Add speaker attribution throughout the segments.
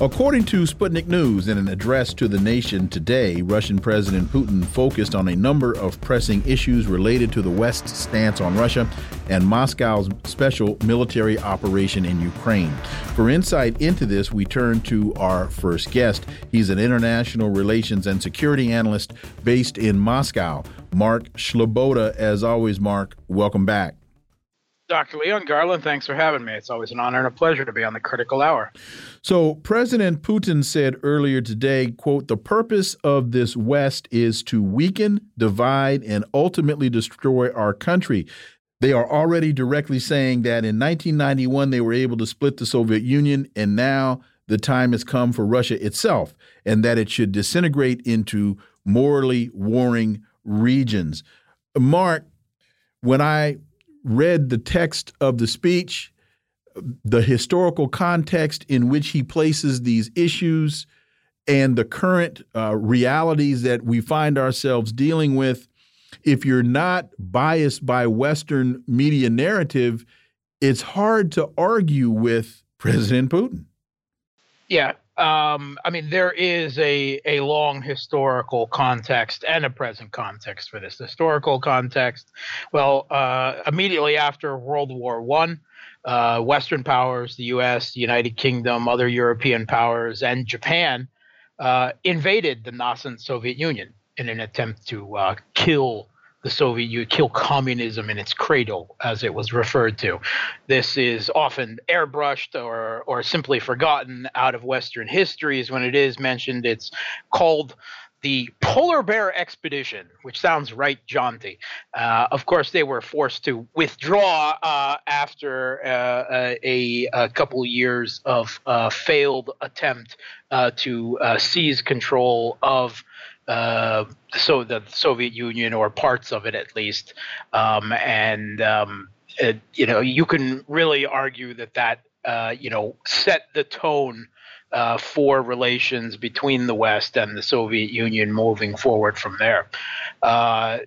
Speaker 1: According to Sputnik News, in an address to the nation today, Russian President Putin focused on a number of pressing issues related to the West's stance on Russia and Moscow's special military operation in Ukraine. For insight into this, we turn to our first guest. He's an international relations and security analyst based in Moscow, Mark Sleboda. As always, Mark, welcome back.
Speaker 2: Dr. Leon Garland, thanks for having me. It's always an honor and a pleasure to be on the Critical Hour.
Speaker 1: So, President Putin said earlier today, quote, "The purpose of this West is to weaken, divide, and ultimately destroy our country." They are already directly saying that in 1991 they were able to split the Soviet Union, and now the time has come for Russia itself, and that it should disintegrate into morally warring regions. Mark, when I read the text of the speech, the historical context in which he places these issues, and the current uh, realities that we find ourselves dealing with, if you're not biased by Western media narrative, it's hard to argue with President Putin.
Speaker 2: Yeah, um, I mean, there is a, a long historical context and a present context for this. Historical context, well, uh, immediately after World War One, uh, Western powers, the U.S., the United Kingdom, other European powers, and Japan uh, invaded the nascent Soviet Union in an attempt to uh, kill the Soviet Union, kill communism in its cradle, as it was referred to. This is often airbrushed or, or simply forgotten out of Western histories. When it is mentioned, it's called the Polar Bear Expedition, which sounds right jaunty. Uh, of course, they were forced to withdraw uh, after uh, a, a, couple years of uh, failed attempt uh, to uh, seize control of so the Soviet Union or parts of it at least, um, and um, it, you know you can really argue that that you know set the tone uh, for relations between the West and the Soviet Union moving forward from there. Uh,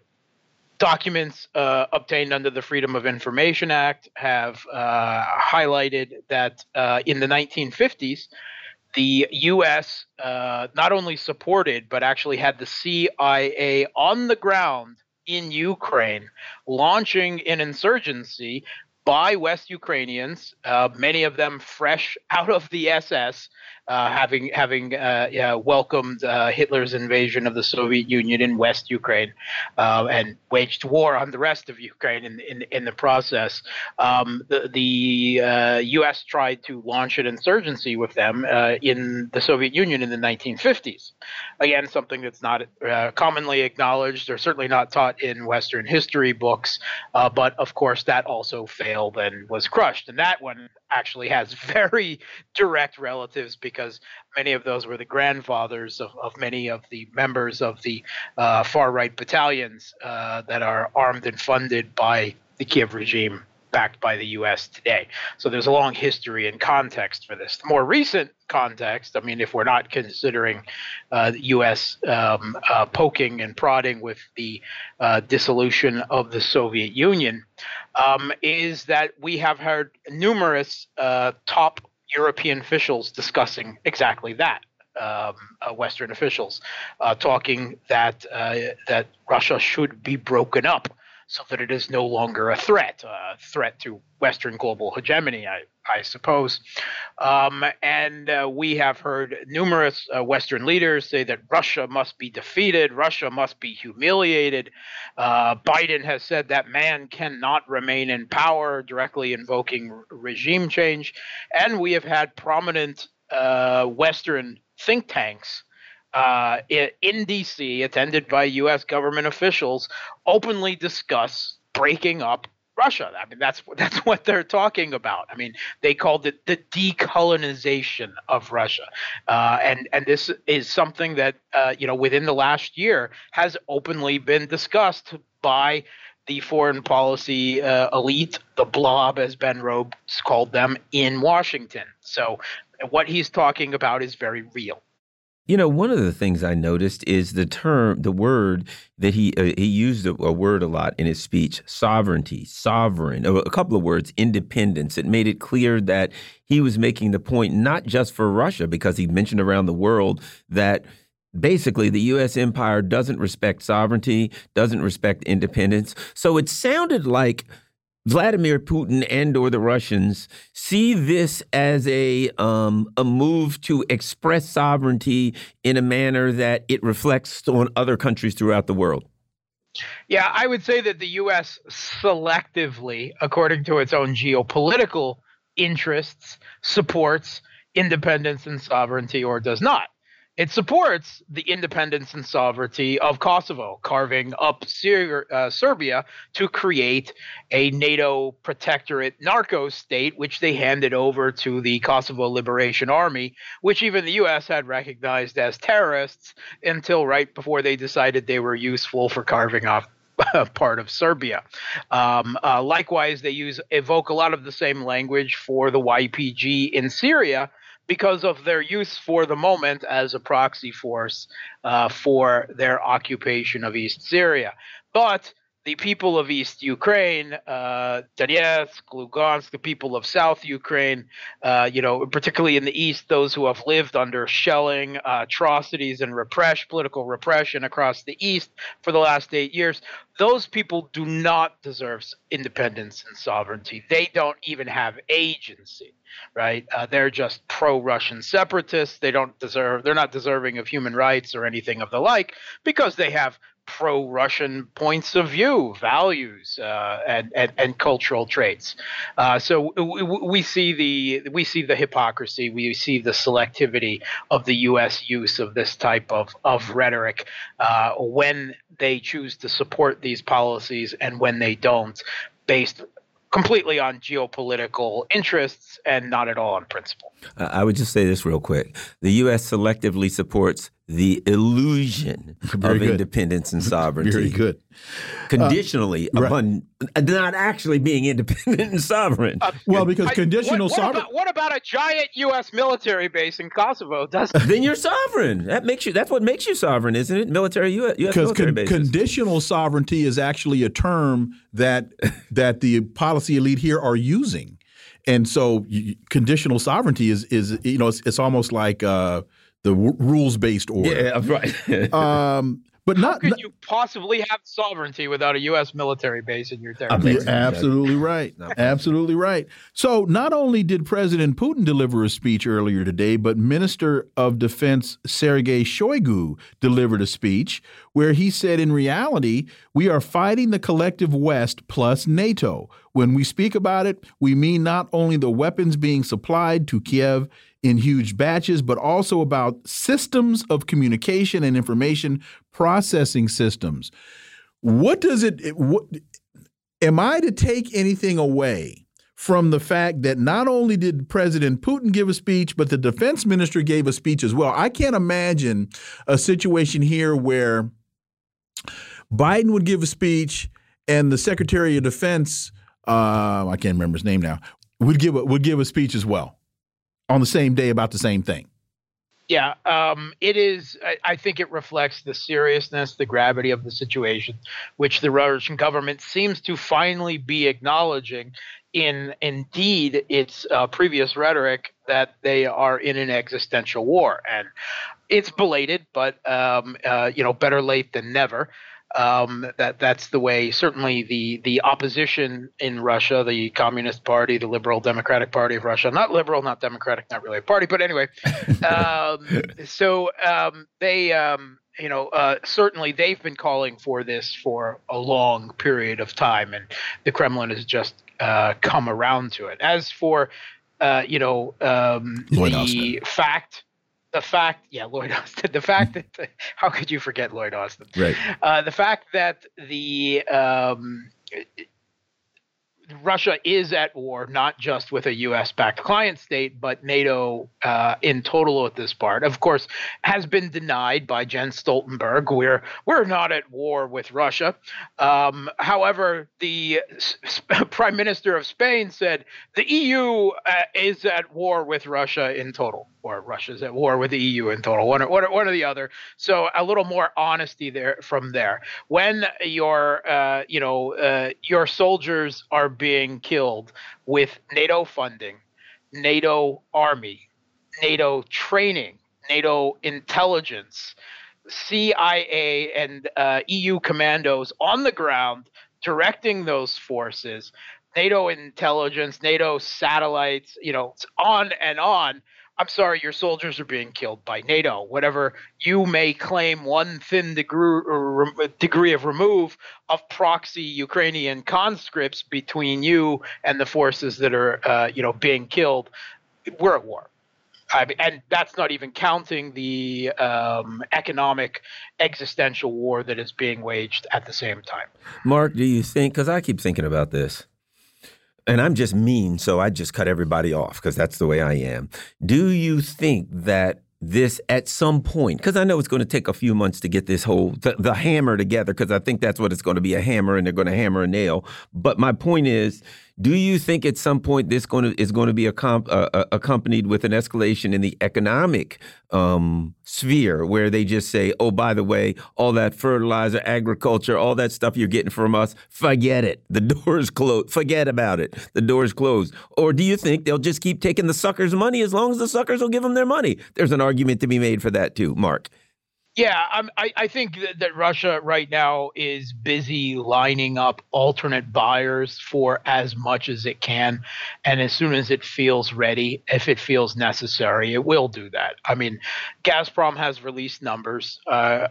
Speaker 2: documents uh, obtained under the Freedom of Information Act have uh, highlighted that in the 1950s the U.S. Uh, not only supported but actually had the CIA on the ground in Ukraine, launching an insurgency by West Ukrainians, uh, many of them fresh out of the SS, uh, having having uh, yeah, welcomed uh, Hitler's invasion of the Soviet Union in West Ukraine uh, and waged war on the rest of Ukraine in in, in the process. Um, the the U.S. tried to launch an insurgency with them in the Soviet Union in the 1950s. Again, something that's not commonly acknowledged or certainly not taught in Western history books, but of course that also failed and was crushed. And that one actually has very direct relatives because many of those were the grandfathers of, of many of the members of the uh, far right battalions uh, that are armed and funded by the Kiev regime backed by the U.S. today. So there's a long history and context for this. The more recent context, I mean, if we're not considering uh, the U.S. Um, uh, poking and prodding with the uh, dissolution of the Soviet Union, um, is that we have heard numerous uh, top European officials discussing exactly that. Um, uh, Western officials uh, talking that that Russia should be broken up so that it is no longer a threat, a threat to Western global hegemony, I, I suppose. Um, and uh, we have heard numerous uh, Western leaders say that Russia must be defeated, Russia must be humiliated. Uh, Biden has said that man cannot remain in power, directly invoking r- regime change. And we have had prominent uh, Western think tanks uh, in DC, attended by U.S. government officials, openly discuss breaking up Russia. I mean, that's that's what they're talking about. I mean, they called it the decolonization of Russia, uh, and and this is something that uh, you know within the last year has openly been discussed by the foreign policy uh, elite, the blob, as Ben Rhodes called them, in Washington. So what he's talking about is very real.
Speaker 3: You know, one of the things I noticed is the term, the word that he uh, he used a, a, word a lot in his speech: sovereignty, sovereign. A, a couple of words, independence. It made it clear that he was making the point not just for Russia, because he mentioned around the world that basically the U.S. empire doesn't respect sovereignty, doesn't respect independence. So it sounded like Vladimir Putin and or the Russians see this as a um, a move to express sovereignty in a manner that it reflects on other countries throughout the world.
Speaker 2: Yeah, I would say that the U.S. selectively, according to its own geopolitical interests, supports independence and sovereignty or does not. It supports the independence and sovereignty of Kosovo, carving up uh, Serbia to create a NATO protectorate narco state, which they handed over to the Kosovo Liberation Army, which even the U.S. had recognized as terrorists until right before they decided they were useful for carving off part of Serbia. Um, uh, likewise, they use evoke a lot of the same language for the YPG in Syria because of their use for the moment as a proxy force uh, for their occupation of East Syria. But the people of East Ukraine, uh, Donetsk, Lugansk, the people of South Ukraine, uh, you know, particularly in the East, those who have lived under shelling, uh, atrocities, and repression, political repression across the East for the last eight years, those people do not deserve independence and sovereignty. They don't even have agency, right? Uh, they're just pro-Russian separatists. They don't deserve. They're not deserving of human rights or anything of the like because they have pro-Russian points of view, values, uh, and, and, and cultural traits. Uh, so we see the we see the hypocrisy, we see the selectivity of the U.S. use of this type of of rhetoric uh, when they choose to support these policies and when they don't, based completely on geopolitical interests and not at all on principle.
Speaker 3: I would just say this real quick: the U.S. selectively supports the illusion Very of good. independence and sovereignty.
Speaker 1: Very good.
Speaker 3: Conditionally uh, upon right. not actually being independent and sovereign. Uh,
Speaker 1: well, because I, conditional
Speaker 2: sovereignty. What, what, about a giant U.S. military base in Kosovo? Does
Speaker 3: then you're sovereign. That makes you. That's what makes you sovereign, isn't it? Military U.S. Because con
Speaker 1: conditional sovereignty is actually a term that that the policy elite here are using, and so conditional sovereignty is is you know it's, it's almost like. Uh, the rules based order.
Speaker 3: Yeah, right.
Speaker 1: um, but
Speaker 2: How
Speaker 1: not.
Speaker 2: could you possibly have sovereignty without a U.S. military base in your territory?
Speaker 1: You're absolutely right. absolutely right. So, not only did President Putin deliver a speech earlier today, but Minister of Defense Sergei Shoigu delivered a speech where he said, in reality, we are fighting the collective West plus NATO. When we speak about it, we mean not only the weapons being supplied to Kiev in huge batches, but also about systems of communication and information processing systems. What does it, what, am I to take anything away from the fact that not only did President Putin give a speech, but the defense minister gave a speech as well? I can't imagine a situation here where Biden would give a speech and the Secretary of Defense, uh, I can't remember his name now, would give a, would give a speech as well on the same day about the same thing.
Speaker 2: Yeah, um, it is. I, I, think it reflects the seriousness, the gravity of the situation, which the Russian government seems to finally be acknowledging in indeed its uh, previous rhetoric that they are in an existential war. And it's belated, but um, uh, you know, better late than never. Um, that that's the way. Certainly, the the opposition in Russia, the Communist Party, the Liberal Democratic Party of Russia, not liberal, not democratic, not really a party, but anyway. um, so um, they, um, you know, uh, certainly they've been calling for this for a long period of time, and the Kremlin has just uh, come around to it. As for, uh, you know, um, the Austin. fact the fact, yeah, Lloyd Austin. The fact that how could you forget Lloyd Austin?
Speaker 1: Right.
Speaker 2: Uh, the fact that the um, Russia is at war not just with a U.S. backed client state, but NATO uh, in total at this part. Of course, has been denied by Jens Stoltenberg. We're we're not at war with Russia. Um, however, the S- Prime Minister of Spain said the EU uh, is at war with Russia in total, or Russia's at war with the EU in total. One or, one or, one or the other. So a little more honesty there from there. When your uh, you know uh, your soldiers are being killed with NATO funding, NATO army, NATO training, NATO intelligence, CIA and uh, EU commandos on the ground directing those forces, NATO intelligence, NATO satellites, you know, on and on. I'm sorry, your soldiers are being killed by NATO. Whatever you may claim, one thin degree, degree of remove of proxy Ukrainian conscripts between you and the forces that are, uh, you know, being killed. We're at war. I mean, and that's not even counting the um, economic existential war that is being waged at the same time.
Speaker 3: Mark, do you think? Because I keep thinking about this, and I'm just mean, so I just cut everybody off because that's the way I am. Do you think that this at some point because i know it's going to take a few months to get this whole the, the hammer together because i think that's what it's going to be a hammer and they're going to hammer a nail but my point is do you think at some point this going to is going to be uh, uh, accompanied with an escalation in the economic um, sphere, where they just say, "Oh, by the way, all that fertilizer, agriculture, all that stuff you're getting from us, forget it. The door is closed. Forget about it. The door is closed." Or do you think they'll just keep taking the suckers' money as long as the suckers will give them their money? There's an argument to be made for that too, Mark.
Speaker 2: Yeah, I, I think that, that, Russia right now is busy lining up alternate buyers for as much as it can. And as soon as it feels ready, if it feels necessary, it will do that. I mean, Gazprom has released numbers. Uh,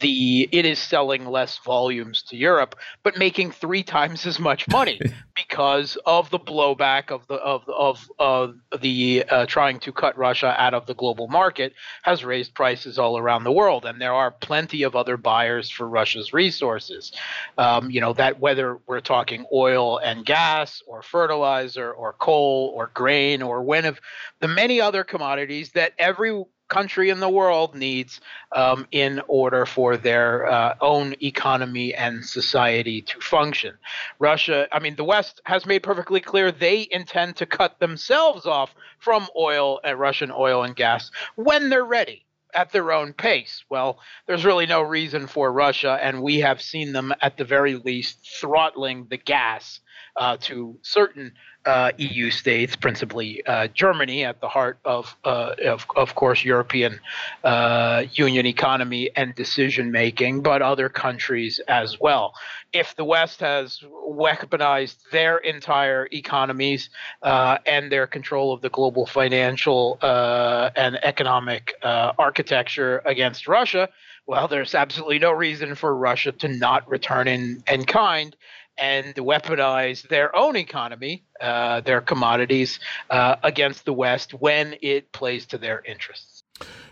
Speaker 2: the It is selling less volumes to Europe, but making three times as much money because of the blowback of the of of, of the uh, trying to cut Russia out of the global market has raised prices all around the world world, and there are plenty of other buyers for Russia's resources. Um, you know that whether we're talking oil and gas, or fertilizer, or coal, or grain, or one of the many other commodities that every country in the world needs um, in order for their uh, own economy and society to function. Russia, I mean, the West has made perfectly clear they intend to cut themselves off from oil uh, Russian oil and gas when they're ready at their own pace. Well, there's really no reason for Russia, and we have seen them at the very least throttling the gas uh, to certain uh, EU states, principally uh, Germany, at the heart of, uh, of, of course, European uh, Union economy and decision making, but other countries as well. If the West has weaponized their entire economies uh, and their control of the global financial and economic architecture against Russia, well, there's absolutely no reason for Russia to not return in, in kind and weaponize their own economy, uh, their commodities, uh, against the West when it plays to their interests.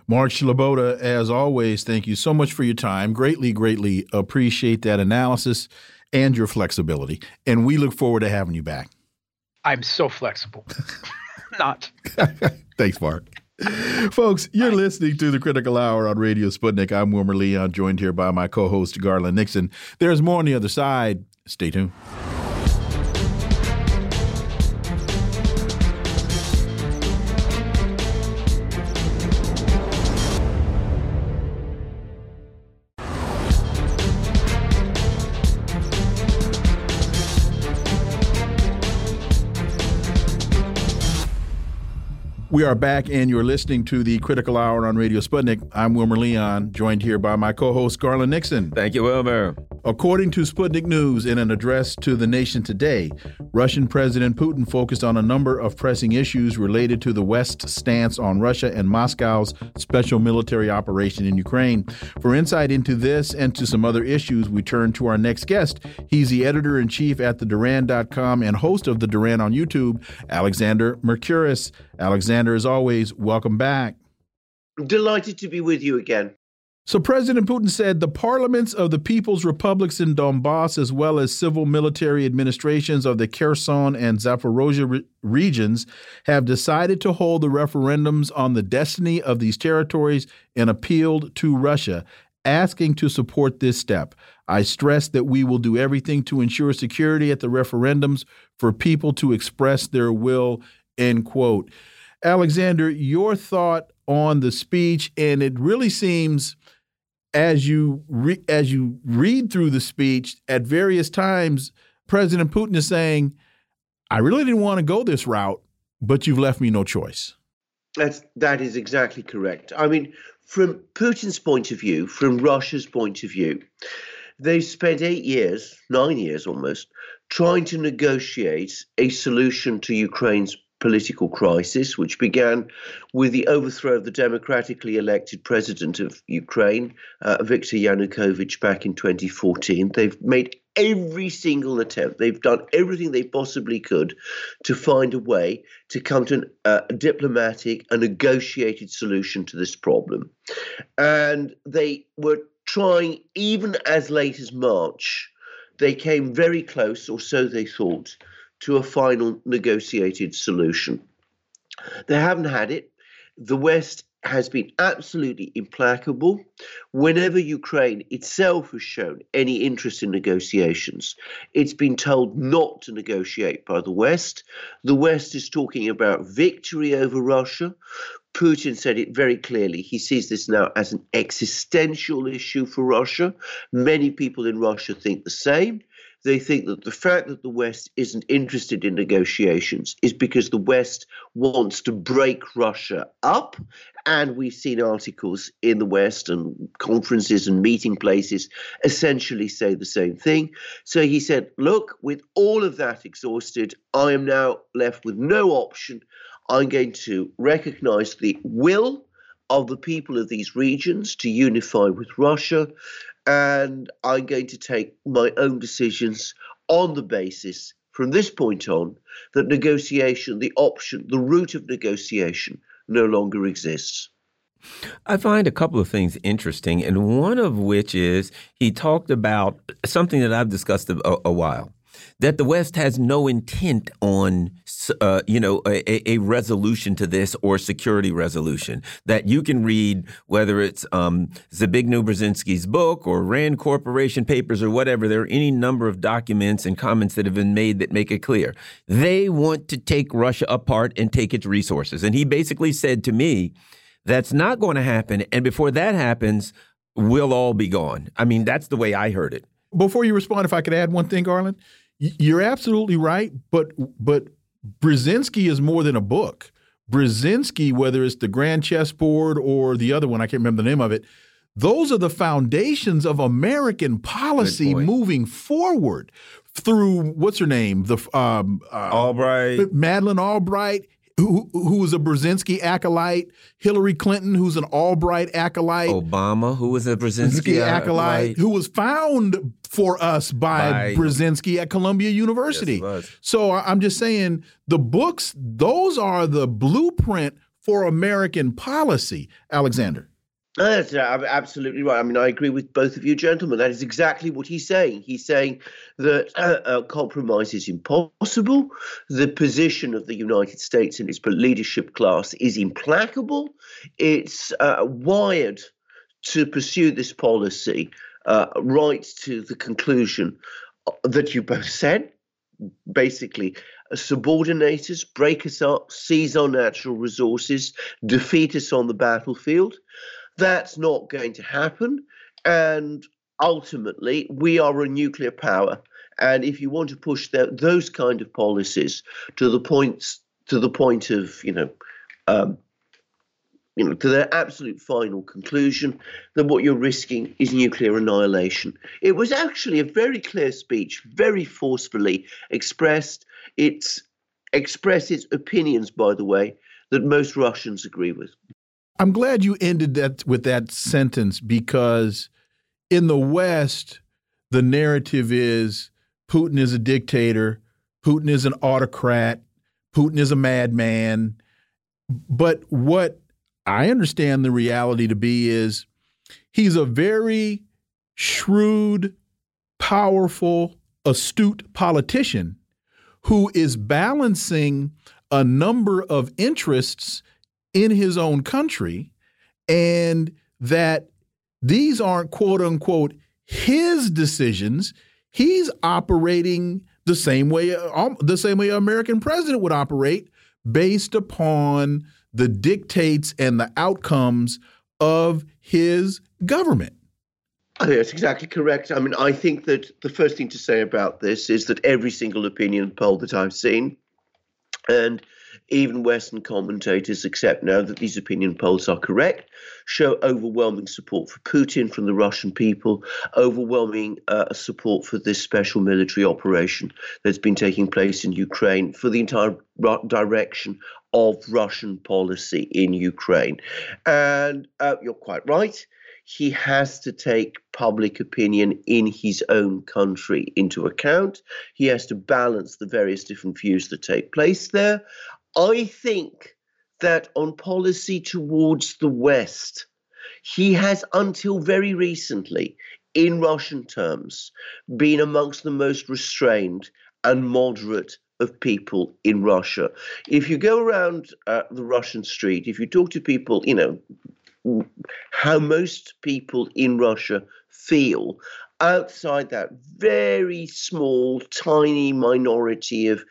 Speaker 1: Mark Sleboda, as always, thank you so much for your time. Greatly, greatly appreciate that analysis and your flexibility. And we look forward to having you back.
Speaker 2: I'm so flexible. Not.
Speaker 1: Thanks, Mark. Folks, you're listening to the Critical Hour on Radio Sputnik. I'm Wilmer Leon, joined here by my co host, Garland Nixon. There's more on the other side. Stay tuned. We are back, and you're listening to the Critical Hour on Radio Sputnik. I'm Wilmer Leon, joined here by my co host, Garland Nixon.
Speaker 3: Thank you, Wilmer.
Speaker 1: According to Sputnik News, in an address to the nation today, Russian President Putin focused on a number of pressing issues related to the West's stance on Russia and Moscow's special military operation in Ukraine. For insight into this and to some other issues, we turn to our next guest. He's the editor in chief at the Duran.com and host of the Duran on YouTube, Alexander Mercouris. Alexander, as always, welcome back.
Speaker 4: I'm delighted to be with you again.
Speaker 1: So President Putin said the parliaments of the People's Republics in Donbass, as well as civil military administrations of the Kherson and Zaporozhye re regions, have decided to hold the referendums on the destiny of these territories and appealed to Russia, asking to support this step. I stress that we will do everything to ensure security at the referendums for people to express their will. End quote. Alexander, your thought on the speech, and it really seems as you as you read through the speech at various times, President Putin is saying, "I really didn't want to go this route, but you've left me no choice."
Speaker 4: That's that is exactly correct. I mean, from Putin's point of view, from Russia's point of view, they've spent eight years, nine years almost, trying to negotiate a solution to Ukraine's political crisis, which began with the overthrow of the democratically elected president of Ukraine, uh, Viktor Yanukovych, back in 2014. They've made every single attempt. They've done everything they possibly could to find a way to come to an, uh, a diplomatic, a negotiated solution to this problem. And they were trying, even as late as March, they came very close, or so they thought, to a final negotiated solution. They haven't had it. The West has been absolutely implacable. Whenever Ukraine itself has shown any interest in negotiations, it's been told not to negotiate by the West. The West is talking about victory over Russia. Putin said it very clearly. He sees this now as an existential issue for Russia. Many people in Russia think the same. They think that the fact that the West isn't interested in negotiations is because the West wants to break Russia up. And we've seen articles in the West and conferences and meeting places essentially say the same thing. So he said, Look, with all of that exhausted, I am now left with no option. I'm going to recognize the will of the people of these regions to unify with Russia and I'm going to take my own decisions on the basis from this point on that negotiation, the option, the route of negotiation no longer exists.
Speaker 3: I find a couple of things interesting, and one of which is he talked about something that I've discussed a, a while that the West has no intent on, uh, you know, a, a, resolution to this or security resolution. That you can read whether it's um, Zbigniew Brzezinski's book or Rand Corporation papers or whatever. There are any number of documents and comments that have been made that make it clear they want to take Russia apart and take its resources. And he basically said to me, "That's not going to happen." And before that happens, we'll all be gone. I mean, that's the way I heard it.
Speaker 1: Before you respond, if I could add one thing, Garland, you're absolutely right, but but Brzezinski is more than a book. Brzezinski, whether it's the Grand Chessboard or the other one, I can't remember the name of it. Those are the foundations of American policy moving forward through what's her name, the um,
Speaker 3: uh, Albright,
Speaker 1: Madeleine Albright who, who was a Brzezinski acolyte, Hillary Clinton, who's an Albright acolyte,
Speaker 3: Obama, who was a Brzezinski acolyte,
Speaker 1: who was found for us by, by Brzezinski at Columbia University. Yes, so I'm just saying the books, those are the blueprint for American policy, Alexander.
Speaker 4: That's absolutely right. I mean, I agree with both of you gentlemen. That is exactly what he's saying. He's saying that uh, uh, compromise is impossible. The position of the United States and its leadership class is implacable. It's uh, wired to pursue this policy uh, right to the conclusion uh, that you both said. Basically, uh, subordinate us, break us up, seize our natural resources, defeat us on the battlefield. That's not going to happen. And ultimately, we are a nuclear power. And if you want to push the, those kind of policies to the points to the point of you know, um, you know, to their absolute final conclusion, then what you're risking is nuclear annihilation. It was actually a very clear speech, very forcefully expressed. It's expresses opinions, by the way, that most Russians agree with.
Speaker 1: I'm glad you ended that with that sentence because in the West, the narrative is Putin is a dictator, Putin is an autocrat, Putin is a madman. But what I understand the reality to be is he's a very shrewd, powerful, astute politician who is balancing a number of interests in his own country and that these aren't quote unquote his decisions he's operating the same way um, the same way an American president would operate based upon the dictates and the outcomes of his government.
Speaker 4: Think that's exactly correct. I mean, I think that the first thing to say about this is that every single opinion poll that I've seen, and even Western commentators accept now that these opinion polls are correct, show overwhelming support for Putin from the Russian people, overwhelming uh, support for this special military operation that's been taking place in Ukraine, for the entire direction of Russian policy in Ukraine. And uh, you're quite right he has to take public opinion in his own country into account. He has to balance the various different views that take place there. I think that on policy towards the West, he has until very recently, in Russian terms, been amongst the most restrained and moderate of people in Russia. If you go around uh, the Russian street, if you talk to people, you know, how most people in Russia feel outside that very small, tiny minority of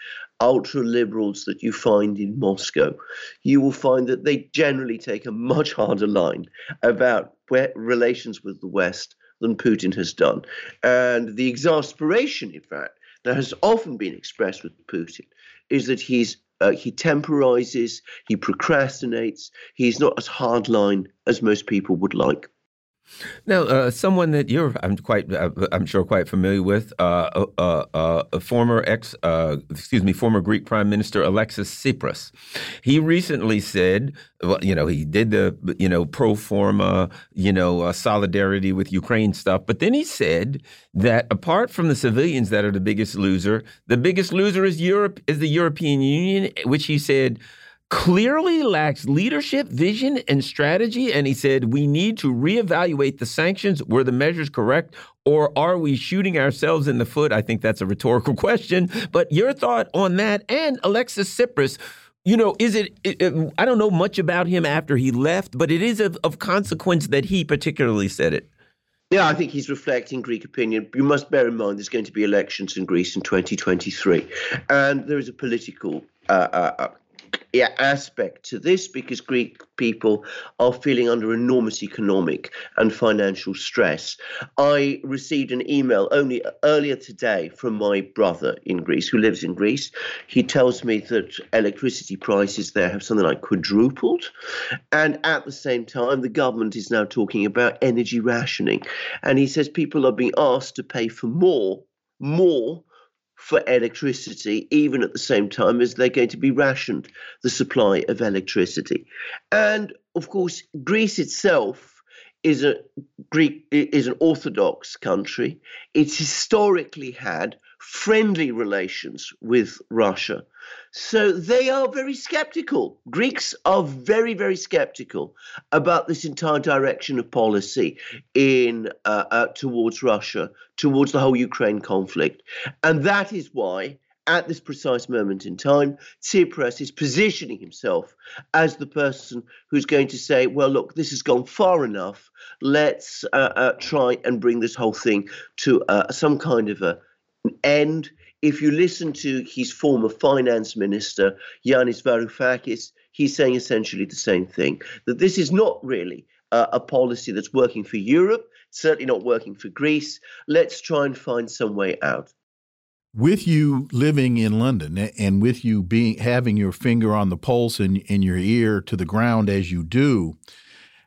Speaker 4: ultra liberals that you find in Moscow, you will find that they generally take a much harder line about relations with the West than Putin has done. And the exasperation, in fact, that has often been expressed with Putin is that he's uh, he temporizes, he procrastinates, he's not as hardline as most people would like.
Speaker 3: Now, uh, someone that you're, I'm quite, uh, I'm sure, quite familiar with, uh, uh, uh a former ex, uh, excuse me, former Greek Prime Minister Alexis Tsipras. He recently said, well, you know, he did the, you know, pro forma, you know, solidarity with Ukraine stuff, but then he said that apart from the civilians that are the biggest loser, the biggest loser is Europe, is the European Union, which he said clearly lacks leadership, vision, and strategy. And he said, we need to reevaluate the sanctions. Were the measures correct? Or are we shooting ourselves in the foot? I think that's a rhetorical question. But your thought on that and Alexis Tsipras, you know, is it, it, it, I don't know much about him after he left, but it is of, of consequence that he particularly said it.
Speaker 4: Yeah, I think he's reflecting Greek opinion. You must bear in mind there's going to be elections in Greece in 2023, and there is a political uh, uh, aspect to this because Greek people are feeling under enormous economic and financial stress. I received an email only earlier today from my brother in Greece who lives in Greece. He tells me that electricity prices there have something like quadrupled. And at the same time, the government is now talking about energy rationing. And he says people are being asked to pay for more, more for electricity, even at the same time as they're going to be rationed the supply of electricity. And of course, Greece itself is a Greek is an Orthodox country. It's historically had friendly relations with Russia. So they are very skeptical. Greeks are very, very skeptical about this entire direction of policy in uh, uh, towards Russia, towards the whole Ukraine conflict, and that is why. At this precise moment in time, Tsipras is positioning himself as the person who's going to say, "Well, look, this has gone far enough. Let's uh, uh try and bring this whole thing to uh, some kind of a and if you listen to his former finance minister, Yanis Varoufakis, he's saying essentially the same thing that this is not really uh, a policy that's working for Europe, certainly not working for Greece. Let's try and find some way out.
Speaker 1: With you living in London and with you being having your finger on the pulse and, and your ear to the ground as you do,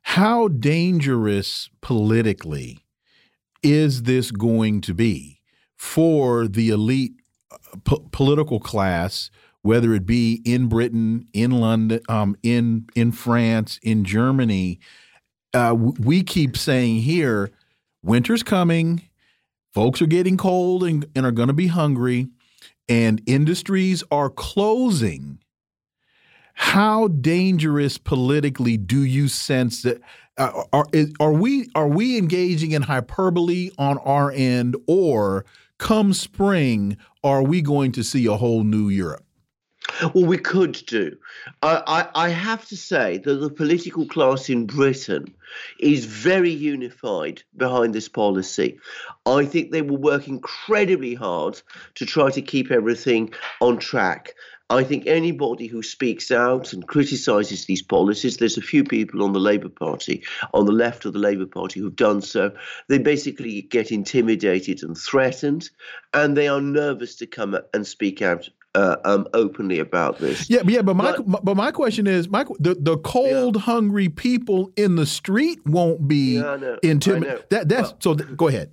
Speaker 1: how dangerous politically is this going to be? For the elite uh, political class, whether it be in Britain, in London, um, in in France, in Germany. Uh, we keep saying here, winter's coming, folks are getting cold and, and are going to be hungry, and industries are closing. how dangerous politically do you sense that uh, are are we are we engaging in hyperbole on our end or come spring are we going to see a whole new Europe
Speaker 4: well, we could do. I, I, I, have to say that the political class in Britain is very unified behind this policy. I think they will work incredibly hard to try to keep everything on track. I think anybody who speaks out and criticizes these policies, there's a few people on the Labour Party, on the left of the Labour Party, who've done so. They basically get intimidated and threatened, and they are nervous to come and speak out uh, um, openly about this.
Speaker 1: Yeah, yeah, but my but, but my question is, Michael, the the cold, yeah. hungry people in the street won't be yeah, intimidated. That that's well, so. Th go ahead.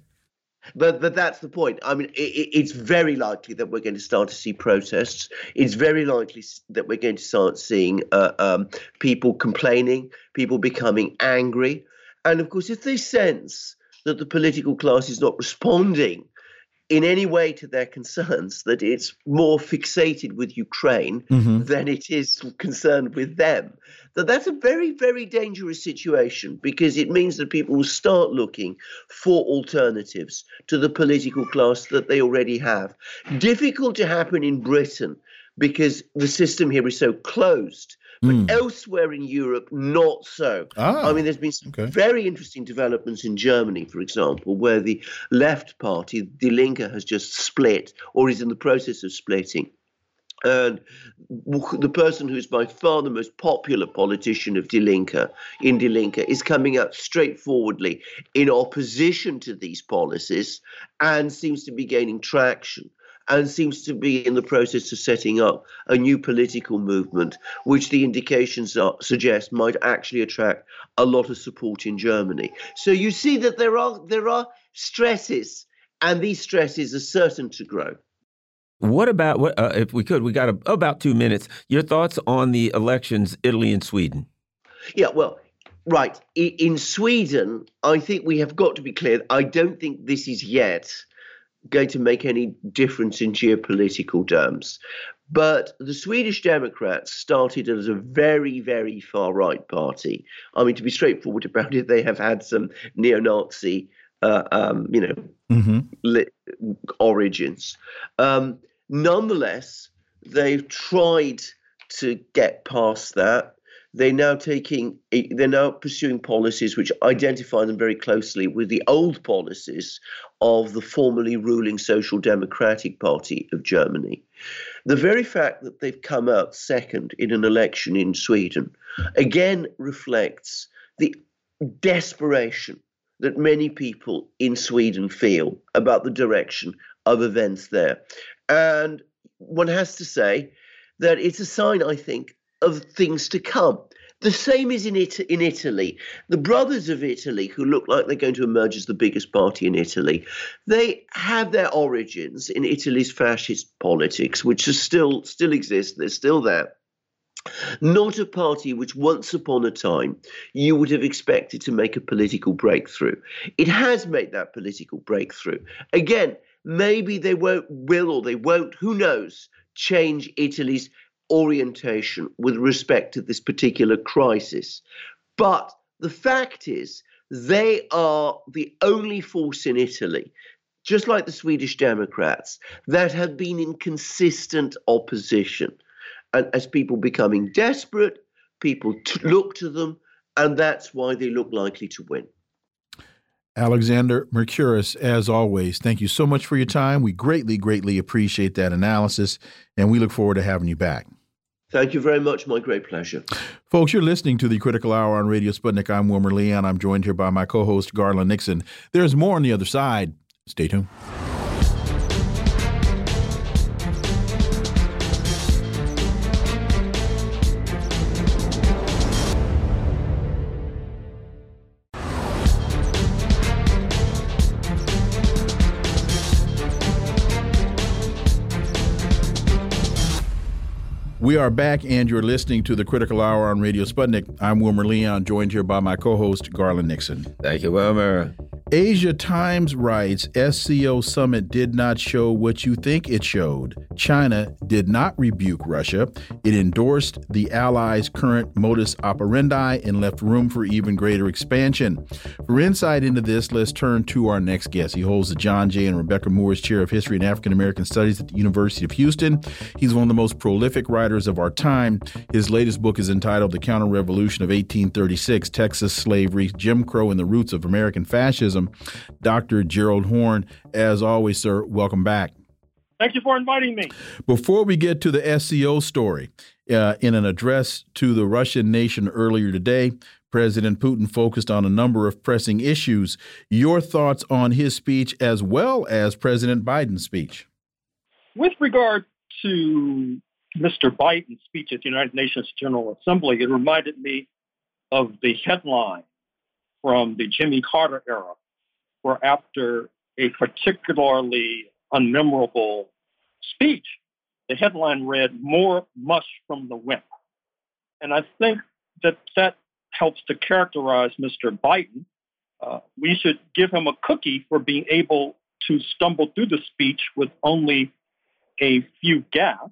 Speaker 4: But but that's the point. I mean, it, it's very likely that we're going to start to see protests. It's very likely that we're going to start seeing uh, um, people complaining, people becoming angry, and of course, if they sense that the political class is not responding in any way to their concerns, that it's more fixated with Ukraine mm-hmm. than it is concerned with them, that that's a very, very dangerous situation because it means that people will start looking for alternatives to the political class that they already have. Difficult to happen in Britain because the system here is so closed but mm. elsewhere in Europe, not so. Ah, I mean, there's been some okay. very interesting developments in Germany, for example, where the left party, Die Linke, has just split or is in the process of splitting. And the person who is by far the most popular politician of Die Linke, in Die Linke, is coming out straightforwardly in opposition to these policies and seems to be gaining traction and seems to be in the process of setting up a new political movement, which the indications are, suggest might actually attract a lot of support in Germany. So you see that there are there are stresses, and these stresses are certain to grow.
Speaker 3: What about what uh, if we could? We got a, about two minutes. Your thoughts on the elections, Italy and Sweden?
Speaker 4: Yeah, well, right. In Sweden, I think we have got to be clear. I don't think this is yet going to make any difference in geopolitical terms. But the Swedish Democrats started as a very, very far right party. I mean, to be straightforward about it, they have had some neo Nazi, uh, um, you know, mm-hmm. origins. Um, nonetheless, they've tried to get past that they're now taking they're now pursuing policies which identify them very closely with the old policies of the formerly ruling social democratic party of germany. The very fact that they've come out second in an election in sweden again reflects the desperation that many people in sweden feel about the direction of events there. And one has to say that it's a sign i think of things to come. The same is in, it- in Italy. The brothers of Italy, who look like they're going to emerge as the biggest party in Italy, they have their origins in Italy's fascist politics, which is still still exists. They're still there. Not a party which once upon a time you would have expected to make a political breakthrough. It has made that political breakthrough. Again, maybe they won't will or they won't, who knows, change Italy's orientation with respect to this particular crisis. But the fact is, they are the only force in Italy, just like the Swedish Democrats, that have been in consistent opposition. And as people becoming desperate, people look to them, and that's why they look likely to win.
Speaker 1: Alexander Mercouris, as always, thank you so much for your time. We greatly, greatly appreciate that analysis, and we look forward to having you back.
Speaker 4: Thank you very much. My great pleasure.
Speaker 1: Folks, you're listening to the Critical Hour on Radio Sputnik. I'm Wilmer Leon, and I'm joined here by my co host, Garland Nixon. There's more on the other side. Stay tuned. We are back, and you're listening to the Critical Hour on Radio Sputnik. I'm Wilmer Leon, joined here by my co host, Garland Nixon.
Speaker 3: Thank you, Wilmer.
Speaker 1: Asia Times writes SCO summit did not show what you think it showed. China did not rebuke Russia. It endorsed the Allies' current modus operandi and left room for even greater expansion. For insight into this, let's turn to our next guest. He holds the John J. and Rebecca Moores Chair of History and African American Studies at the University of Houston. He's one of the most prolific writers of our time. His latest book is entitled The Counter Revolution of 1836 Texas Slavery, Jim Crow, and the Roots of American Fascism. Dr. Gerald Horne, as always, sir, welcome back.
Speaker 5: Thank you for inviting me.
Speaker 1: Before we get to the SCO story, uh, in an address to the Russian nation earlier today, President Putin focused on a number of pressing issues. Your thoughts on his speech as well as President Biden's speech?
Speaker 5: With regard to Mr. Biden's speech at the United Nations General Assembly, it reminded me of the headline from the Jimmy Carter era, where after a particularly unmemorable speech, the headline read, More mush from the wimp. And I think that that helps to characterize Mr. Biden. Uh, we should give him a cookie for being able to stumble through the speech with only a few gaps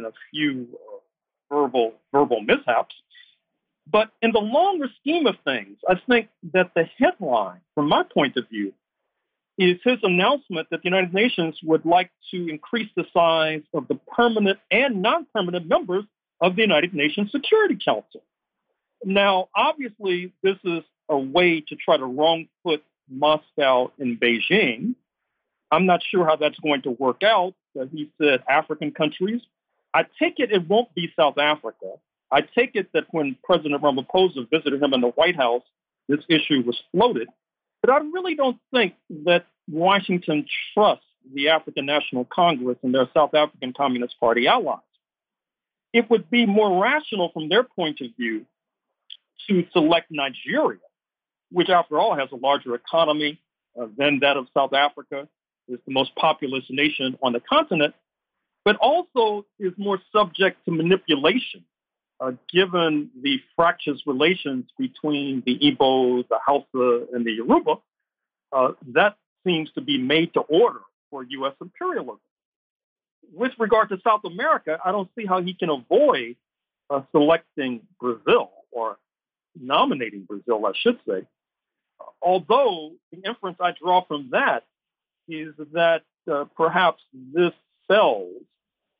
Speaker 5: and a few uh, verbal verbal mishaps. But in the longer scheme of things, I think that the headline, from my point of view, is his announcement that the United Nations would like to increase the size of the permanent and non permanent members of the United Nations Security Council. Now, obviously, this is a way to try to wrong foot Moscow and Beijing. I'm not sure how that's going to work out. Uh, he said African countries. I take it it won't be South Africa. I take it that when President Ramaphosa visited him in the White House, this issue was floated. But I really don't think that Washington trusts the African National Congress and their South African Communist Party allies. It would be more rational from their point of view to select Nigeria, which, after all, has a larger economy uh, than that of South Africa, is the most populous nation on the continent, but also is more subject to manipulation uh, given the fractious relations between the Igbo, the Hausa, and the Yoruba, uh, that seems to be made to order for U.S. imperialism. With regard to South America, I don't see how he can avoid uh, selecting Brazil or nominating Brazil, I should say. Although the inference I draw from that is that uh, perhaps this sells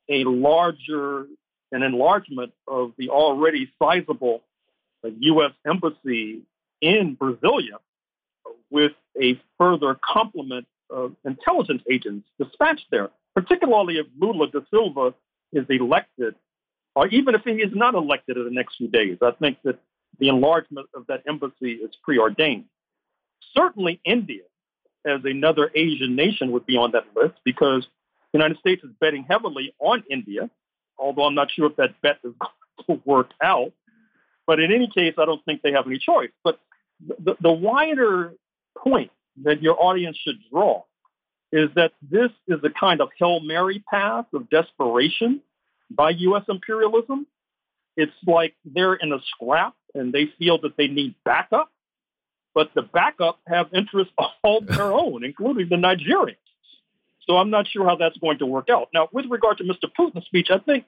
Speaker 5: a larger an enlargement of the already sizable U.S. Embassy in Brasilia with a further complement of intelligence agents dispatched there, particularly if Lula da Silva is elected, or even if he is not elected in the next few days. I think that the enlargement of that embassy is preordained. Certainly, India, as another Asian nation, would be on that list because the United States is betting heavily on India although I'm not sure if that bet is going to work out. But in any case, I don't think they have any choice. But the, the wider point that your audience should draw is that this is a kind of Hail Mary path of desperation by U.S. imperialism. It's like they're in a scrap and they feel that they need backup, but the backup have interests all their own, including the Nigerians. So I'm not sure how that's going to work out. Now, with regard to Mr. Putin's speech, I think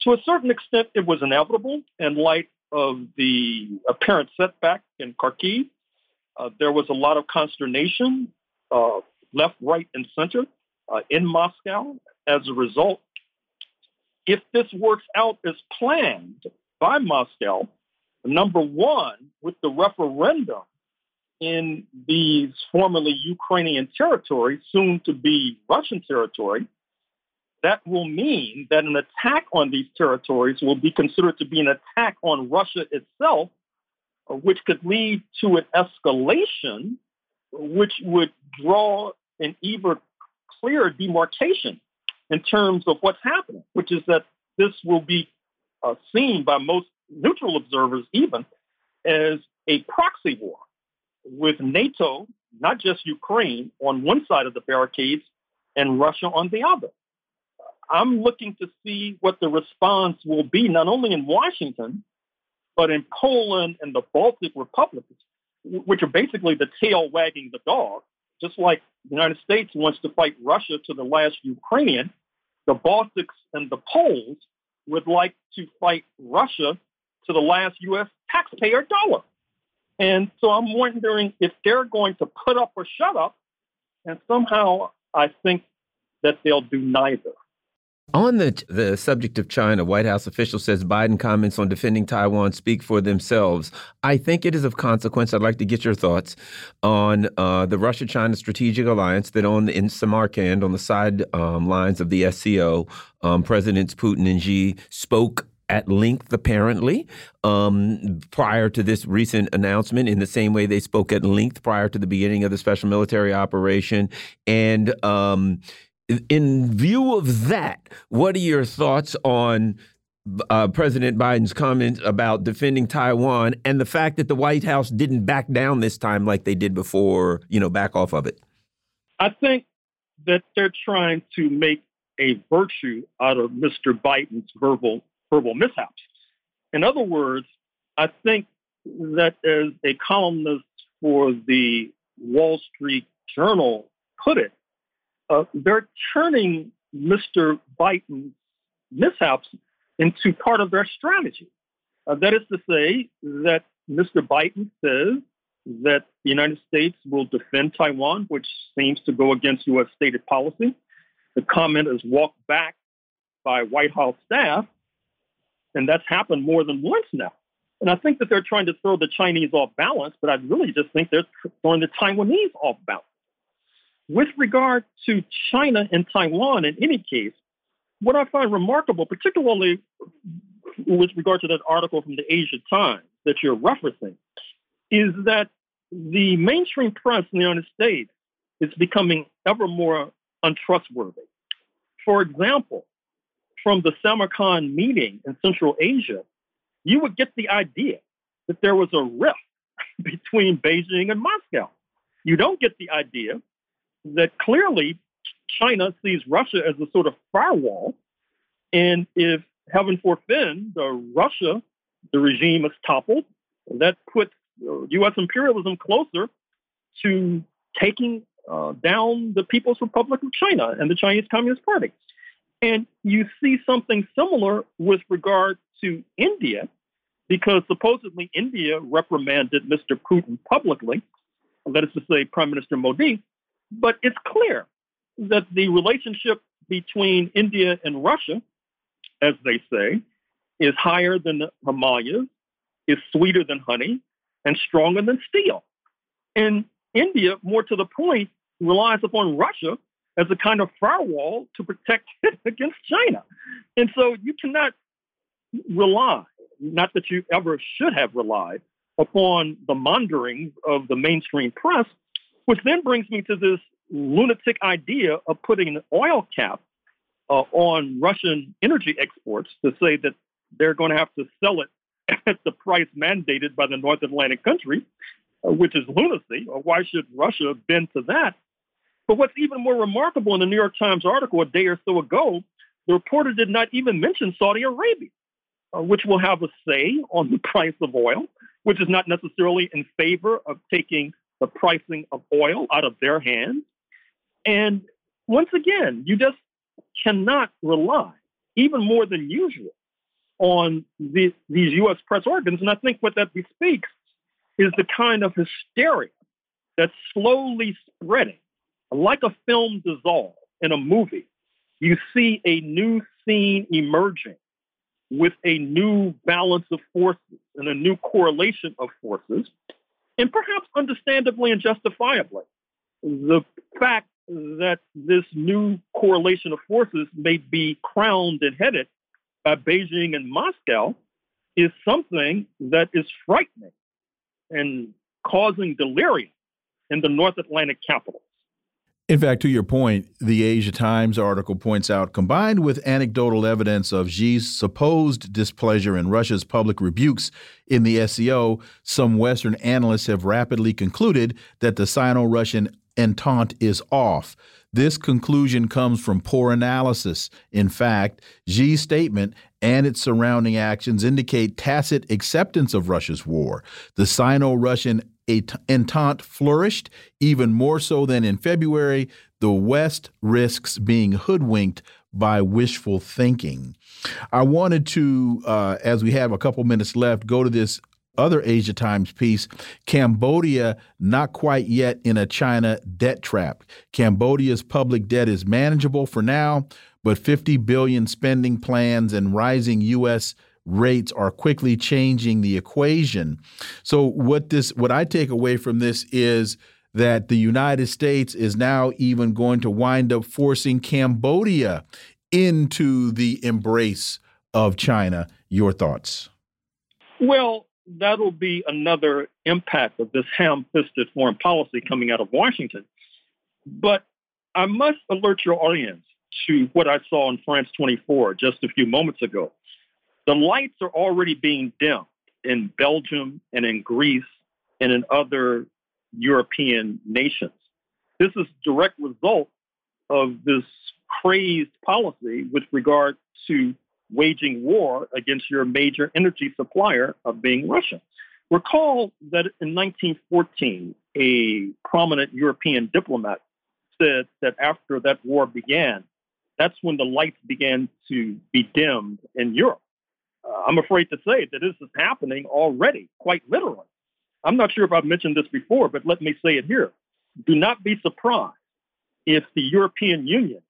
Speaker 5: to a certain extent it was inevitable in light of the apparent setback in Kharkiv. Uh, there was a lot of consternation, uh, left, right, and center uh, in Moscow as a result. If this works out as planned by Moscow, number one, with the referendum in these formerly Ukrainian territories, soon to be Russian territory, that will mean that an attack on these territories will be considered to be an attack on Russia itself, which could lead to an escalation, which would draw an even clearer demarcation in terms of what's happening, which is that this will be uh, seen by most neutral observers even as a proxy war with NATO, not just Ukraine, on one side of the barricades and Russia on the other. I'm looking to see what the response will be, not only in Washington, but in Poland and the Baltic republics, which are basically the tail wagging the dog. Just like the United States wants to fight Russia to the last Ukrainian, the Baltics and the Poles would like to fight Russia to the last U.S. taxpayer dollar. And so I'm wondering if they're going to put up or shut up. And somehow I think that they'll do neither.
Speaker 3: On the the subject of China, White House official says Biden comments on defending Taiwan speak for themselves. I think it is of consequence. I'd like to get your thoughts on uh, the Russia-China strategic alliance that on the, in Samarkand, on the side um, lines of the SCO, um, Presidents Putin and Xi spoke at length, apparently, um, prior to this recent announcement, in the same way they spoke at length prior to the beginning of the special military operation. And um, in view of that, what are your thoughts on uh, President Biden's comment about defending Taiwan and the fact that the White House didn't back down this time like they did before, you know, back off of it?
Speaker 5: I think that they're trying to make a virtue out of Mr. Biden's verbal verbal mishaps. In other words, I think that as a columnist for the Wall Street Journal put it, uh, they're turning Mr. Biden's mishaps into part of their strategy. Uh, that is to say, that Mr. Biden says that the United States will defend Taiwan, which seems to go against U.S. stated policy. The comment is walked back by White House staff, and that's happened more than once now. And I think that they're trying to throw the Chinese off balance, but I really just think they're throwing the Taiwanese off balance. With regard to China and Taiwan, in any case, what I find remarkable, particularly with regard to that article from the Asia Times that you're referencing, is that the mainstream press in the United States is becoming ever more untrustworthy. For example, from the Samarkand meeting in Central Asia, you would get the idea that there was a rift between Beijing and Moscow. You don't get the idea that clearly China sees Russia as a sort of firewall. And if heaven forfend, uh, Russia, the regime is toppled, that puts uh, U.S. imperialism closer to taking uh, down the People's Republic of China and the Chinese Communist Party. And you see something similar with regard to India, because supposedly India reprimanded Mr. Putin publicly, that is to say, Prime Minister Modi, but it's clear that the relationship between India and Russia, as they say, is higher than the Himalayas, is sweeter than honey, and stronger than steel. And India, more to the point, relies upon Russia as a kind of firewall to protect it against China. And so you cannot rely, not that you ever should have relied, upon the maunderings of the mainstream press which then brings me to this lunatic idea of putting an oil cap uh, on Russian energy exports to say that they're going to have to sell it at the price mandated by the North Atlantic country, uh, which is lunacy. Or why should Russia bend to that? But what's even more remarkable in the New York Times article a day or so ago, the reporter did not even mention Saudi Arabia, uh, which will have a say on the price of oil, which is not necessarily in favor of taking the pricing of oil out of their hands. And once again, you just cannot rely, even more than usual, on the, these U.S. press organs. And I think what that bespeaks is the kind of hysteria that's slowly spreading, like a film dissolve in a movie. You see a new scene emerging with a new balance of forces and a new correlation of forces and perhaps understandably and justifiably, the fact that this new correlation of forces may be crowned and headed by Beijing and Moscow is something that is frightening and causing delirium in the North Atlantic capitals.
Speaker 1: In fact, to your point, the Asia Times article points out combined with anecdotal evidence of Xi's supposed displeasure and Russia's public rebukes in the SCO, some Western analysts have rapidly concluded that the Sino Russian entente is off. This conclusion comes from poor analysis. In fact, Xi's statement and its surrounding actions indicate tacit acceptance of Russia's war. The Sino Russian entente flourished, even more so than in February. The West risks being hoodwinked by wishful thinking. I wanted to, uh, as we have a couple minutes left, go to this other Asia Times piece Cambodia not quite yet in a China debt trap. Cambodia's public debt is manageable for now, but 50 billion spending plans and rising US rates are quickly changing the equation. So what this what I take away from this is that the United States is now even going to wind up forcing Cambodia into the embrace of China. Your thoughts?
Speaker 5: Well, that'll be another impact of this ham fisted foreign policy coming out of Washington. But I must alert your audience to what I saw in France 24 just a few moments ago. The lights are already being dimmed in Belgium and in Greece and in other European nations. This is direct result of this crazed policy with regard to waging war against your major energy supplier of being Russia. Recall that in 1914, a prominent European diplomat said that after that war began, that's when the lights began to be dimmed in Europe. Uh, I'm afraid to say that this is happening already, quite literally. I'm not sure if I've mentioned this before, but let me say it here. Do not be surprised if the European Union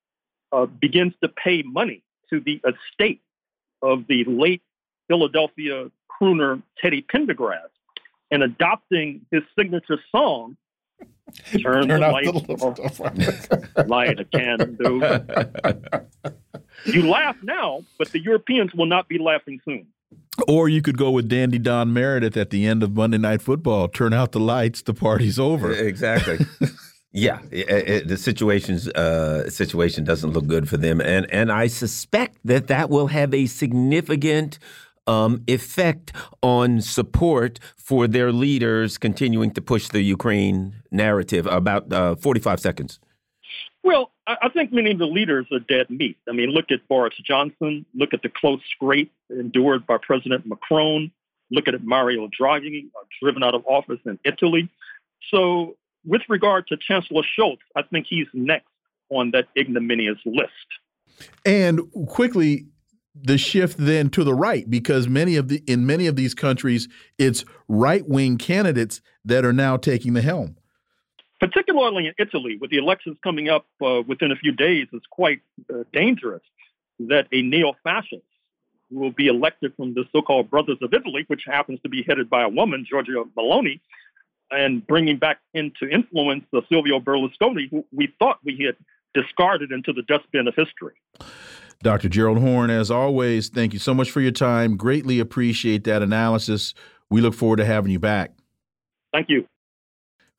Speaker 5: uh, begins to pay money to the estate of the late Philadelphia crooner Teddy Pendergrass and adopting his signature song, Turn, Turn the lights off, light a candle. you laugh now, but the Europeans will not be laughing soon.
Speaker 1: Or you could go with Dandy Don Meredith at the end of Monday Night Football. Turn out the lights, the party's over.
Speaker 3: Exactly. yeah, it, it, the situation's uh, situation doesn't look good for them, and and I suspect that that will have a significant um, effect on support for their leaders continuing to push the Ukraine narrative. About uh, 45 seconds.
Speaker 5: Well, I think many of the leaders are dead meat. I mean, look at Boris Johnson. Look at the close scrape endured by President Macron. Look at Mario Draghi, uh, driven out of office in Italy. So, with regard to Chancellor Scholz, I think he's next on that ignominious list.
Speaker 1: And quickly, the shift then to the right because many of the in many of these countries it's right wing candidates that are now taking the helm
Speaker 5: particularly in Italy, with the elections coming up uh, within a few days, it's quite uh, dangerous that a neo-fascist will be elected from the so-called Brothers of Italy, which happens to be headed by a woman, Giorgia Meloni, and bringing back into influence the Silvio Berlusconi, who we thought we had discarded into the dustbin of history.
Speaker 1: Dr. Gerald Horne, as always, thank you so much for your time. Greatly appreciate that analysis. We look forward to having you back.
Speaker 5: Thank you.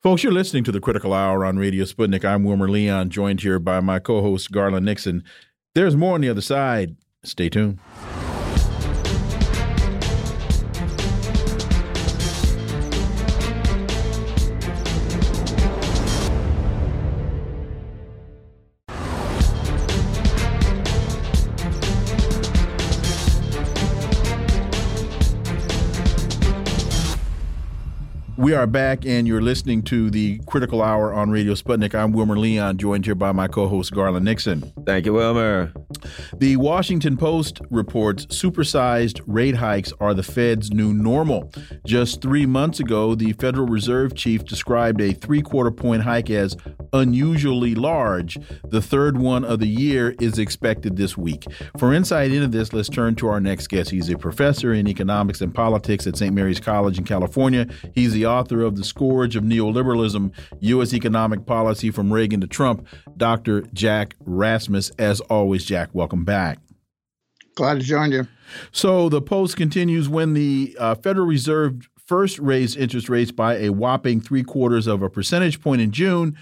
Speaker 1: Folks, you're listening to the Critical Hour on Radio Sputnik. I'm Wilmer Leon, joined here by my co host, Garland Nixon. There's more on the other side. Stay tuned. We are back, and you're listening to the Critical Hour on Radio Sputnik. I'm Wilmer Leon, joined here by my co host, Garland Nixon.
Speaker 3: Thank you, Wilmer.
Speaker 1: The Washington Post reports supersized rate hikes are the Fed's new normal. Just three months ago, the Federal Reserve Chief described a three quarter point hike as unusually large. The third one of the year is expected this week. For insight into this, let's turn to our next guest. He's a professor in economics and politics at St. Mary's College in California. He's the author of The Scourge of Neoliberalism U.S. Economic Policy from Reagan to Trump, Dr. Jack Rasmus. As always, Jack, welcome back.
Speaker 6: Glad to join you.
Speaker 1: So the Post continues when the uh, Federal Reserve first raised interest rates by a whopping three quarters of a percentage point in June.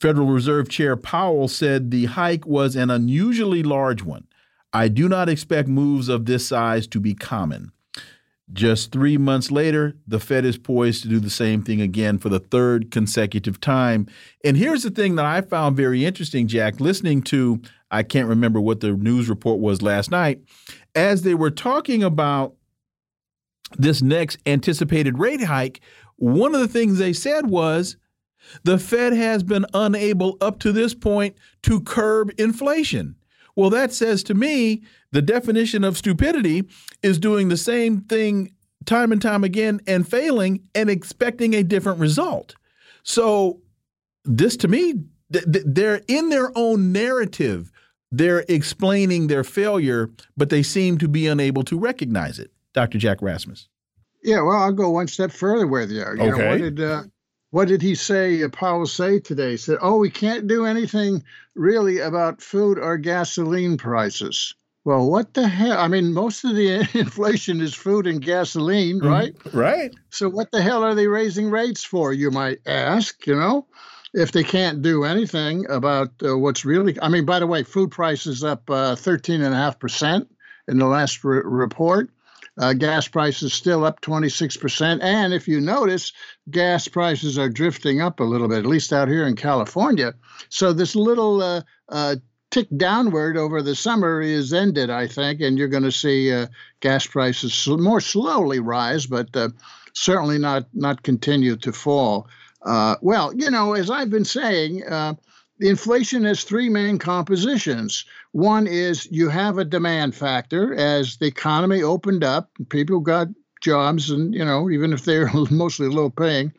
Speaker 1: Federal Reserve Chair Powell said the hike was an unusually large one. I do not expect moves of this size to be common. Just three months later, the Fed is poised to do the same thing again for the third consecutive time. And here's the thing that I found very interesting, Jack, listening to, I can't remember what the news report was last night, as they were talking about this next anticipated rate hike, one of the things they said was the Fed has been unable up to this point to curb inflation. Well, that says to me the definition of stupidity is doing the same thing time and time again and failing and expecting a different result. So, this to me, they're in their own narrative. They're explaining their failure, but they seem to be unable to recognize it. Dr. Jack Rasmus.
Speaker 6: Yeah, well, I'll go one step further with you. you
Speaker 1: okay.
Speaker 6: Know, what did uh, what did he say? Powell say today? He said, "Oh, we can't do anything really about food or gasoline prices." Well, what the hell? I mean, most of the inflation is food and gasoline, mm-hmm. right?
Speaker 1: Mm, right.
Speaker 6: So, what the hell are they raising rates for? You might ask. You know, if they can't do anything about uh, what's really. I mean, by the way, food prices up uh, thirteen and a half percent in the last re- report. Uh, gas prices still up 26%. And if you notice, gas prices are drifting up a little bit, at least out here in California. So this little uh, uh, tick downward over the summer is ended, I think, and you're going to see uh, gas prices more slowly rise, but uh, certainly not not continue to fall. Uh, well, you know, as I've been saying, the inflation has three main compositions. One is you have a demand factor as the economy opened up, people got jobs, and you know even if they're mostly low paying,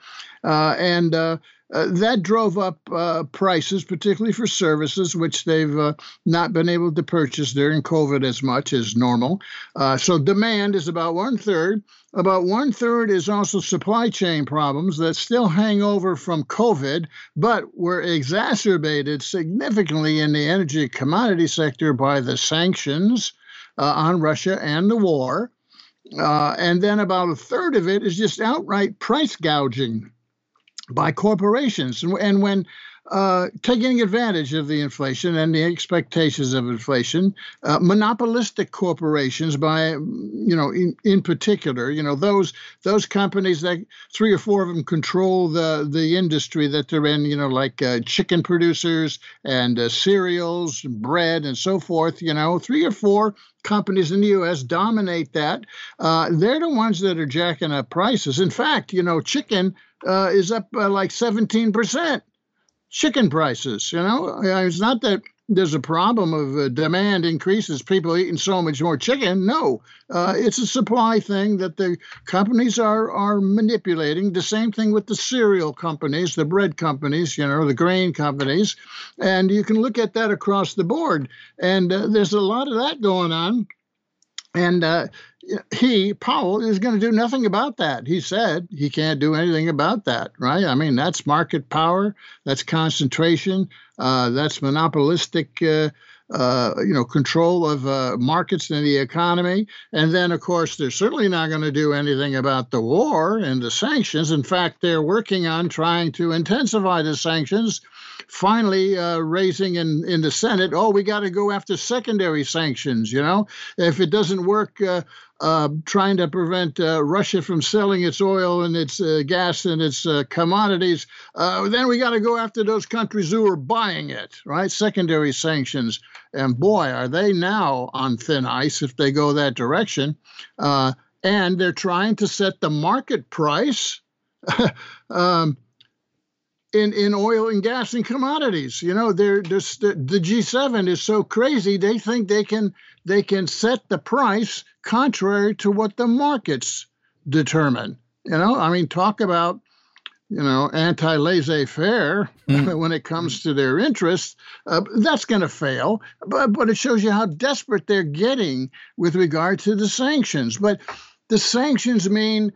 Speaker 6: uh, and uh, uh, that drove up uh, prices, particularly for services, which they've uh, not been able to purchase during COVID as much as normal. Uh, so demand is about one third. About one third is also supply chain problems that still hang over from COVID, but were exacerbated significantly in the energy commodity sector by the sanctions uh, on Russia and the war. Uh, and then about a third of it is just outright price gouging by corporations. And when uh, taking advantage of the inflation and the expectations of inflation, uh, monopolistic corporations, by you know, in, in particular, you know, those those companies that three or four of them control the the industry that they're in, you know, like uh, chicken producers and uh, cereals, bread, and so forth. You know, three or four companies in the U.S. dominate that. Uh, they're the ones that are jacking up prices. In fact, you know, chicken uh, is up uh, like 17%. Chicken prices, you know, it's not that there's a problem of uh, demand increases, people eating so much more chicken. No, uh, it's a supply thing that the companies are are manipulating. The same thing with the cereal companies, the bread companies, you know, the grain companies, and you can look at that across the board. And uh, there's a lot of that going on. And uh, he, Powell, is going to do nothing about that. He said he can't do anything about that, right? I mean, that's market power, that's concentration, uh, that's monopolistic. Uh, uh, you know, control of uh, markets and the economy. And then, of course, they're certainly not going to do anything about the war and the sanctions. In fact, they're working on trying to intensify the sanctions finally uh, raising in, in the Senate, oh, we got to go after secondary sanctions. You know, if it doesn't work, uh, uh, trying to prevent uh, Russia from selling its oil and its uh, gas and its uh, commodities, then we got to go after those countries who are buying it, right? Secondary sanctions. And boy, are they now on thin ice if they go that direction. and they're trying to set the market price. um, in, in oil and gas and commodities. You know, they're just the, the G7 is so crazy they think they can they can set the price contrary to what the markets determine. You know, I mean, talk about you know anti laissez-faire mm. when it comes to their interests. Uh, that's going to fail, but but it shows you how desperate they're getting with regard to the sanctions. But the sanctions mean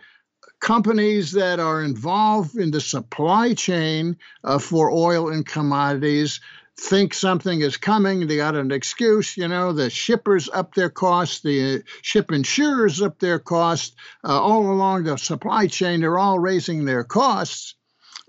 Speaker 6: companies that are involved in the supply chain uh, for oil and commodities think something is coming. They got an excuse, you know, the shippers up their costs, the ship insurers up their costs, uh, all along the supply chain, they're all raising their costs.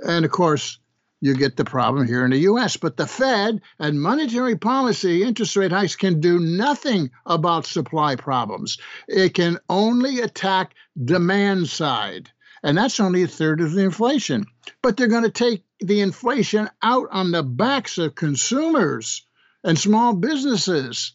Speaker 6: And of course, you get the problem here in the US. But the Fed and monetary policy interest rate hikes can do nothing about supply problems. It can only attack demand side. And that's only a third of the inflation. But they're going to take the inflation out on the backs of consumers and small businesses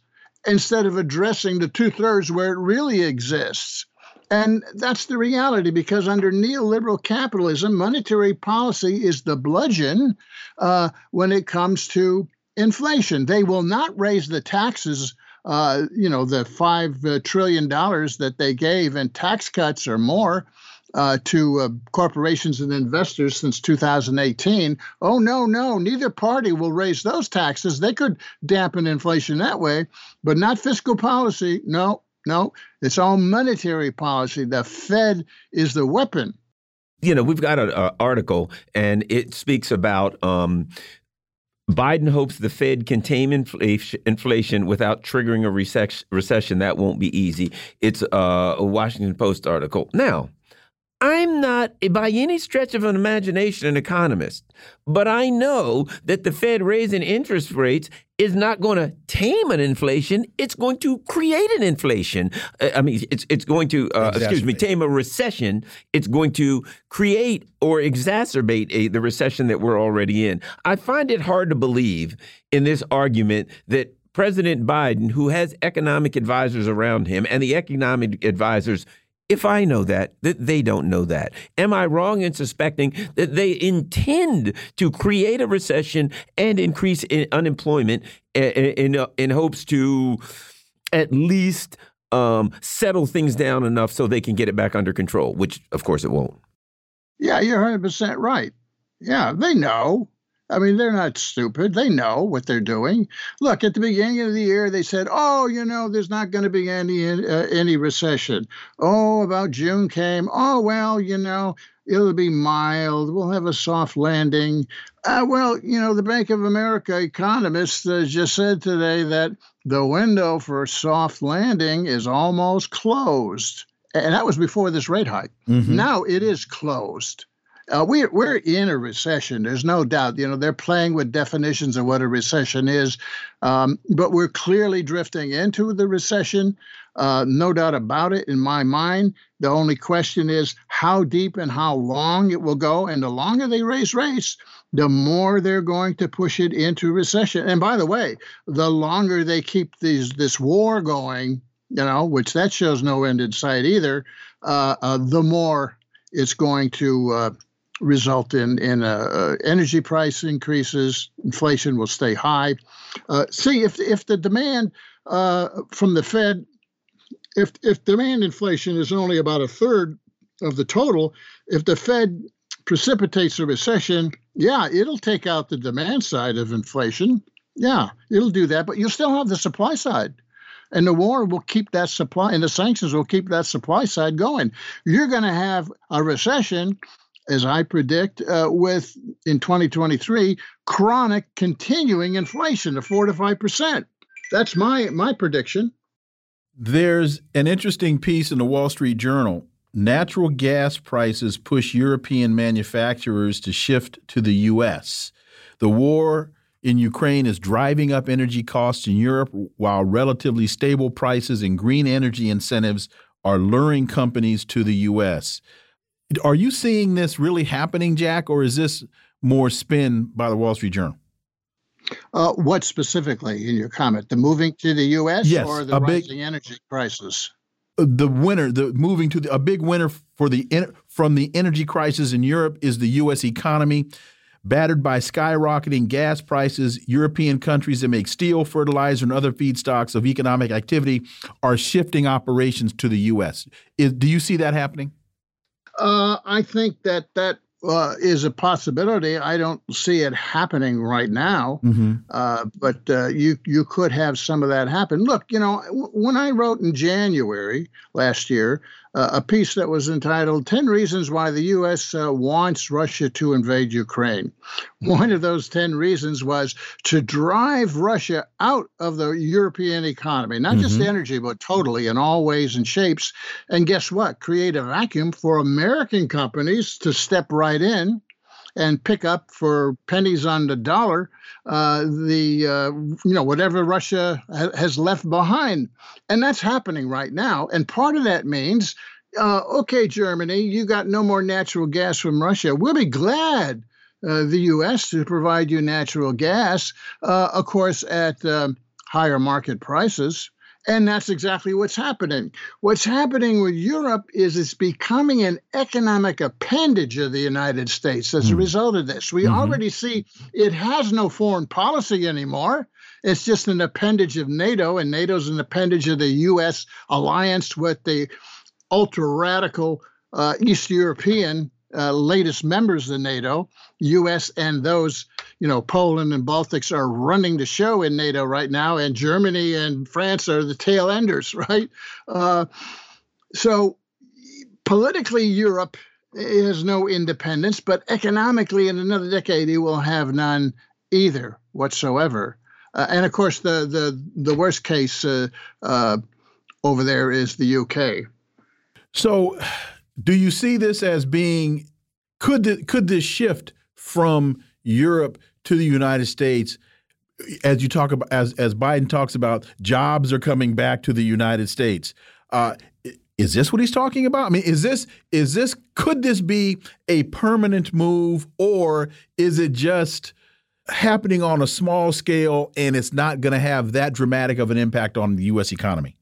Speaker 6: instead of addressing the two thirds where it really exists. And that's the reality because under neoliberal capitalism, monetary policy is the bludgeon uh, when it comes to inflation. They will not raise the taxes. Uh, you know, the five uh, trillion dollars that they gave in tax cuts or more uh, to uh, corporations and investors since 2018. Oh, no, no, neither party will raise those taxes. They could dampen inflation that way, but not fiscal policy. No, no, it's all monetary policy. The Fed is the weapon.
Speaker 3: You know, we've got an article, and it speaks about um, Biden hopes the Fed can tame inflation without triggering a recession. That won't be easy. It's a Washington Post article. Now, I'm not by any stretch of an imagination an economist, but I know that the Fed raising interest rates is not going to tame an inflation. It's going to create an inflation. Uh, I mean, it's it's going to uh, excuse me tame a recession. It's going to create or exacerbate a, the recession that we're already in. I find it hard to believe in this argument that President Biden, who has economic advisors around him, and the economic advisors if I know that, that they don't know that? Am I wrong in suspecting that they intend to create a recession and increase unemployment in, in, in hopes to at least um, settle things down enough so they can get it back under control, which of course it won't?
Speaker 6: Yeah, you're 100% right. Yeah, they know. I mean, they're not stupid. They know what they're doing. Look, at the beginning of the year, they said, "Oh, you know, there's not going to be any uh, any recession." Oh, about June came. Oh, well, you know, it'll be mild. We'll have a soft landing. Uh, well, you know, the Bank of America economists uh, just said today that the window for a soft landing is almost closed, and that was before this rate hike. Mm-hmm. Now it is closed. Uh, we're we're in a recession. There's no doubt. You know they're playing with definitions of what a recession is, um, but we're clearly drifting into the recession. Uh, no doubt about it. In my mind, the only question is how deep and how long it will go. And the longer they raise rates, the more they're going to push it into recession. And by the way, the longer they keep these this war going, you know, which that shows no end in sight either, uh, uh the more it's going to uh, result in in uh, uh, energy price increases. Inflation will stay high. Uh, see if if the demand uh, from the Fed, if if demand inflation is only about a third of the total, if the Fed precipitates a recession, yeah, it'll take out the demand side of inflation. Yeah, it'll do that, but you'll still have the supply side. And the war will keep that supply, and the sanctions will keep that supply side going. You're going to have a recession as I predict, uh, with in 2023 chronic continuing inflation of four to five percent. That's my my prediction.
Speaker 1: There's an interesting piece in the Wall Street Journal. Natural gas prices push European manufacturers to shift to the U.S. The war in Ukraine is driving up energy costs in Europe, while relatively stable prices and green energy incentives are luring companies to the U.S. Are you seeing this really happening, Jack, or is this more spin by the Wall Street Journal?
Speaker 6: Uh, what specifically in your comment? The moving to the U.S.
Speaker 1: yes,
Speaker 6: or the
Speaker 1: rising
Speaker 6: big, energy crisis?
Speaker 1: Uh, the winner, the moving to the, a big winner for the from the energy crisis in Europe is the U.S. economy. Battered by skyrocketing gas prices, European countries that make steel, fertilizer, and other feedstocks of economic activity are shifting operations to the U.S. Is, do you see that happening?
Speaker 6: Uh, I think that that uh, is a possibility. I don't see it happening right now, mm-hmm. uh, but uh, you you could have some of that happen. Look, you know, w- when I wrote in January last year uh, a piece that was entitled 10 Reasons Why the U.S. Uh, Wants Russia to Invade Ukraine. One of those 10 reasons was to drive Russia out of the European economy, not mm-hmm. just energy, but totally in all ways and shapes. And guess what? Create a vacuum for American companies to step right in and pick up for pennies on the dollar uh, the uh, you know whatever Russia ha- has left behind, and that's happening right now. And part of that means, uh, okay, Germany, you got no more natural gas from Russia. We'll be glad. Uh, the U.S. to provide you natural gas, uh, of course, at um, higher market prices. And that's exactly what's happening. What's happening with Europe is it's becoming an economic appendage of the United States as mm. a hmm. result of this. We mm-hmm. already see it has no foreign policy anymore. It's just an appendage of NATO, and NATO's an appendage of the U.S. alliance with the ultra radical uh, East European uh, latest members of NATO, U.S. and those, you know, Poland and Baltics are running the show in NATO right now, and Germany and France are the tail enders, right? Uh, so politically, Europe has no independence, but economically, in another decade, it will have none either whatsoever. Uh, and of course, the the the worst case uh, uh, over there is the UK.
Speaker 1: So do you see this as being could could this shift from Europe to the United States? As you talk about, as as Biden talks about, jobs are coming back to the United States. Uh, is this what he's talking about? I mean, is this is this could this be a permanent move, or is it just happening on a small scale and it's not going to have that dramatic of an impact on the U.S. economy?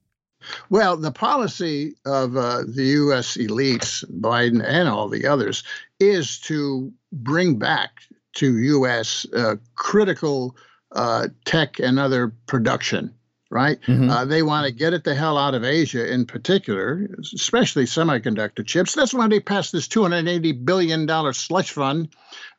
Speaker 6: Well, the policy of uh, the U.S. elites, Biden and all the others, is to bring back to U.S. Uh, critical uh, tech and other production. Right? Mm-hmm. Uh, they want to get it the hell out of Asia, in particular, especially semiconductor chips. That's why they passed this $280 billion slush fund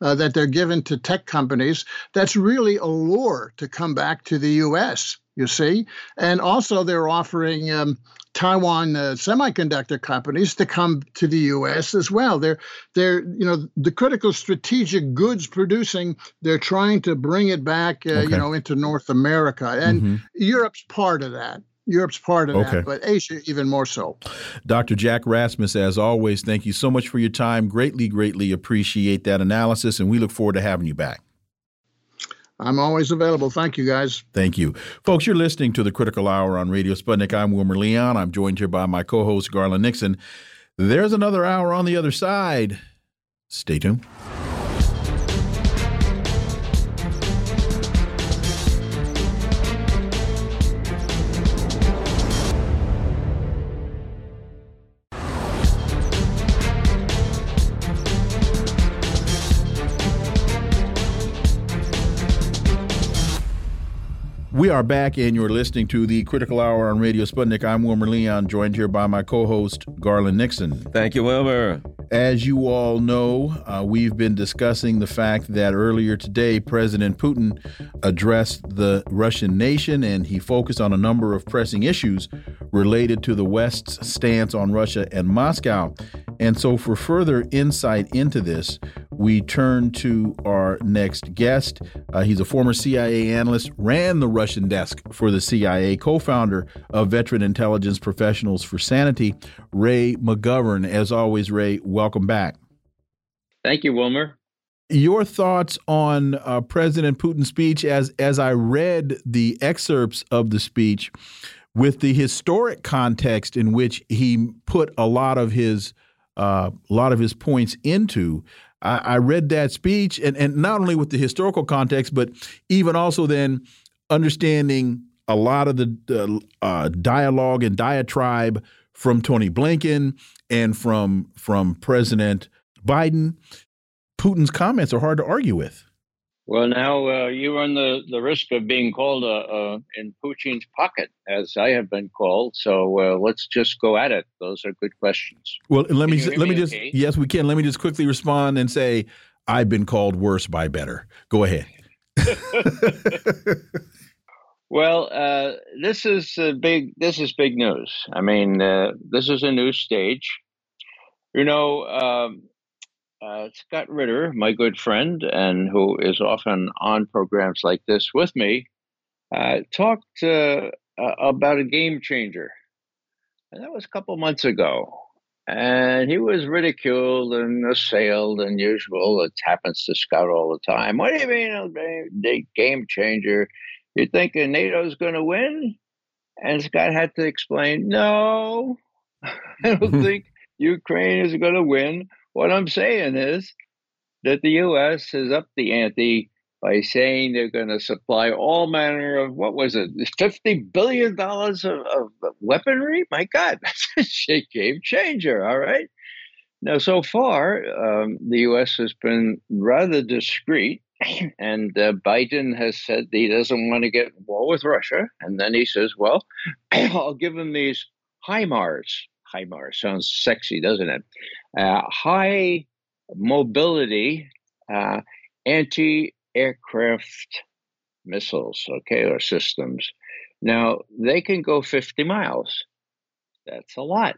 Speaker 6: uh, that they're giving to tech companies. That's really a lure to come back to the U.S you see. And also, they're offering um, Taiwan uh, semiconductor companies to come to the U.S. as well. They're they're you know the critical strategic goods producing. They're trying to bring it back, uh, okay. you know, into North America, and mm-hmm. Europe's part of that. Europe's part of okay. that, but Asia even more so.
Speaker 1: Dr. Jack Rasmus, as always, thank you so much for your time. Greatly, greatly appreciate that analysis, and we look forward to having you back.
Speaker 6: I'm always available. Thank you, guys.
Speaker 1: Thank you. Folks, you're listening to the Critical Hour on Radio Sputnik. I'm Wilmer Leon. I'm joined here by my co host, Garland Nixon. There's another hour on the other side. Stay tuned. We are back, and you're listening to the Critical Hour on Radio Sputnik. I'm Wilmer Leon, joined here by my co host, Garland Nixon.
Speaker 3: Thank you, Wilmer.
Speaker 1: As you all know, uh, we've been discussing the fact that earlier today, President Putin addressed the Russian nation and he focused on a number of pressing issues related to the West's stance on Russia and Moscow. And so, for further insight into this, we turn to our next guest. Uh, he's a former CIA analyst, ran the Russian desk for the CIA, co founder of Veteran Intelligence Professionals for Sanity, Ray McGovern. As always, Ray, welcome back.
Speaker 7: Thank you, Wilmer.
Speaker 1: Your thoughts on uh, President Putin's speech as as I read the excerpts of the speech with the historic context in which he put a lot of his uh, a lot of his points into. I, I, read that speech, and, and not only with the historical context, but even also then understanding a lot of the uh, dialogue and diatribe from Tony Blinken and from from President Biden. Putin's comments are hard to argue with.
Speaker 7: Well, now uh, you run the, the risk of being called uh, uh, in Putin's pocket, as I have been called. So uh, let's just go at it. Those are good questions.
Speaker 1: Well, let can me let me, me just okay? yes, we can. Let me just quickly respond and say I've been called worse by better. Go ahead.
Speaker 7: well, uh, this is big. This is big news. I mean, uh, this is a new stage. You know. Um, uh, Scott Ritter, my good friend, and who is often on programs like this with me, uh, talked uh, about a game changer. And that was a couple months ago. and he was ridiculed and assailed and usual. It happens to Scott all the time. What do you mean, the game changer? You think NATO's going to win? And Scott had to explain, no, I don't think Ukraine is going to win. What I'm saying is that the U.S. has upped the ante by saying they're going to supply all manner of what was it, fifty billion dollars of, of, weaponry? My God, that's a game changer. All right. Now, so far, um, the U.S. has been rather discreet, and uh, Biden has said he doesn't want to get war with Russia. And then he says, "Well, I'll give him these HIMARS. HIMARS sounds sexy, doesn't it? Uh, high mobility uh, anti aircraft missiles, okay, or systems. Now, they can go 50 miles. That's a lot,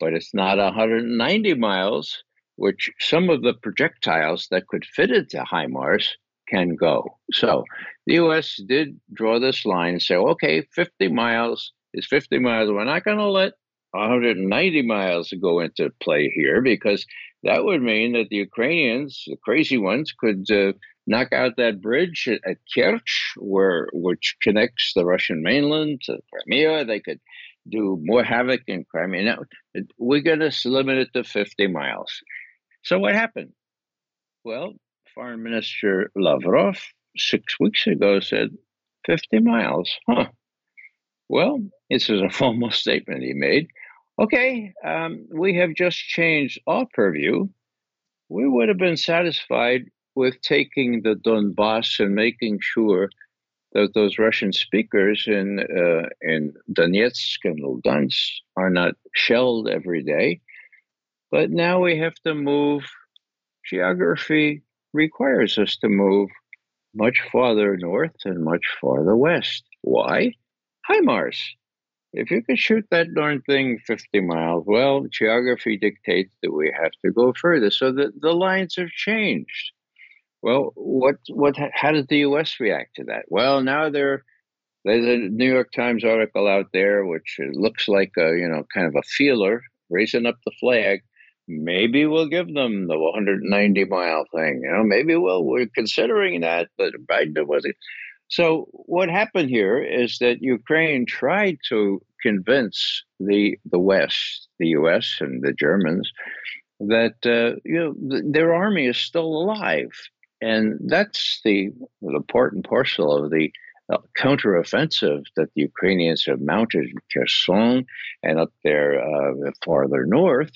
Speaker 7: but it's not 190 miles, which some of the projectiles that could fit into HIMARS can go. So the US did draw this line and say, okay, 50 miles is 50 miles. We're not going to let 190 miles to go into play here because that would mean that the Ukrainians, the crazy ones, could uh, knock out that bridge at, at Kerch, where which connects the Russian mainland to Crimea. They could do more havoc in Crimea. Now, we're going to limit it to 50 miles. So what happened? Well, Foreign Minister Lavrov six weeks ago said 50 miles. Huh. Well, this is a formal statement he made. Okay, um, we have just changed our purview. We would have been satisfied with taking the Donbass and making sure that those Russian speakers in uh, in Donetsk and Lugansk are not shelled every day. But now we have to move. Geography requires us to move much farther north and much farther west. Why? HIMARS. If you could shoot that darn thing 50 miles, well, geography dictates that we have to go further. So the, the lines have changed. Well, what what how does the U.S. react to that? Well, now there there's a New York Times article out there which looks like a you know kind of a feeler raising up the flag. Maybe we'll give them the 190 mile thing. You know, maybe we'll we're considering that, but Biden wasn't. So what happened here is that Ukraine tried to convince the the West, the U.S. and the Germans, that uh, you know th- their army is still alive and that's the, the part and parcel of the uh, counteroffensive that the Ukrainians have mounted in Kherson and up there uh, farther north.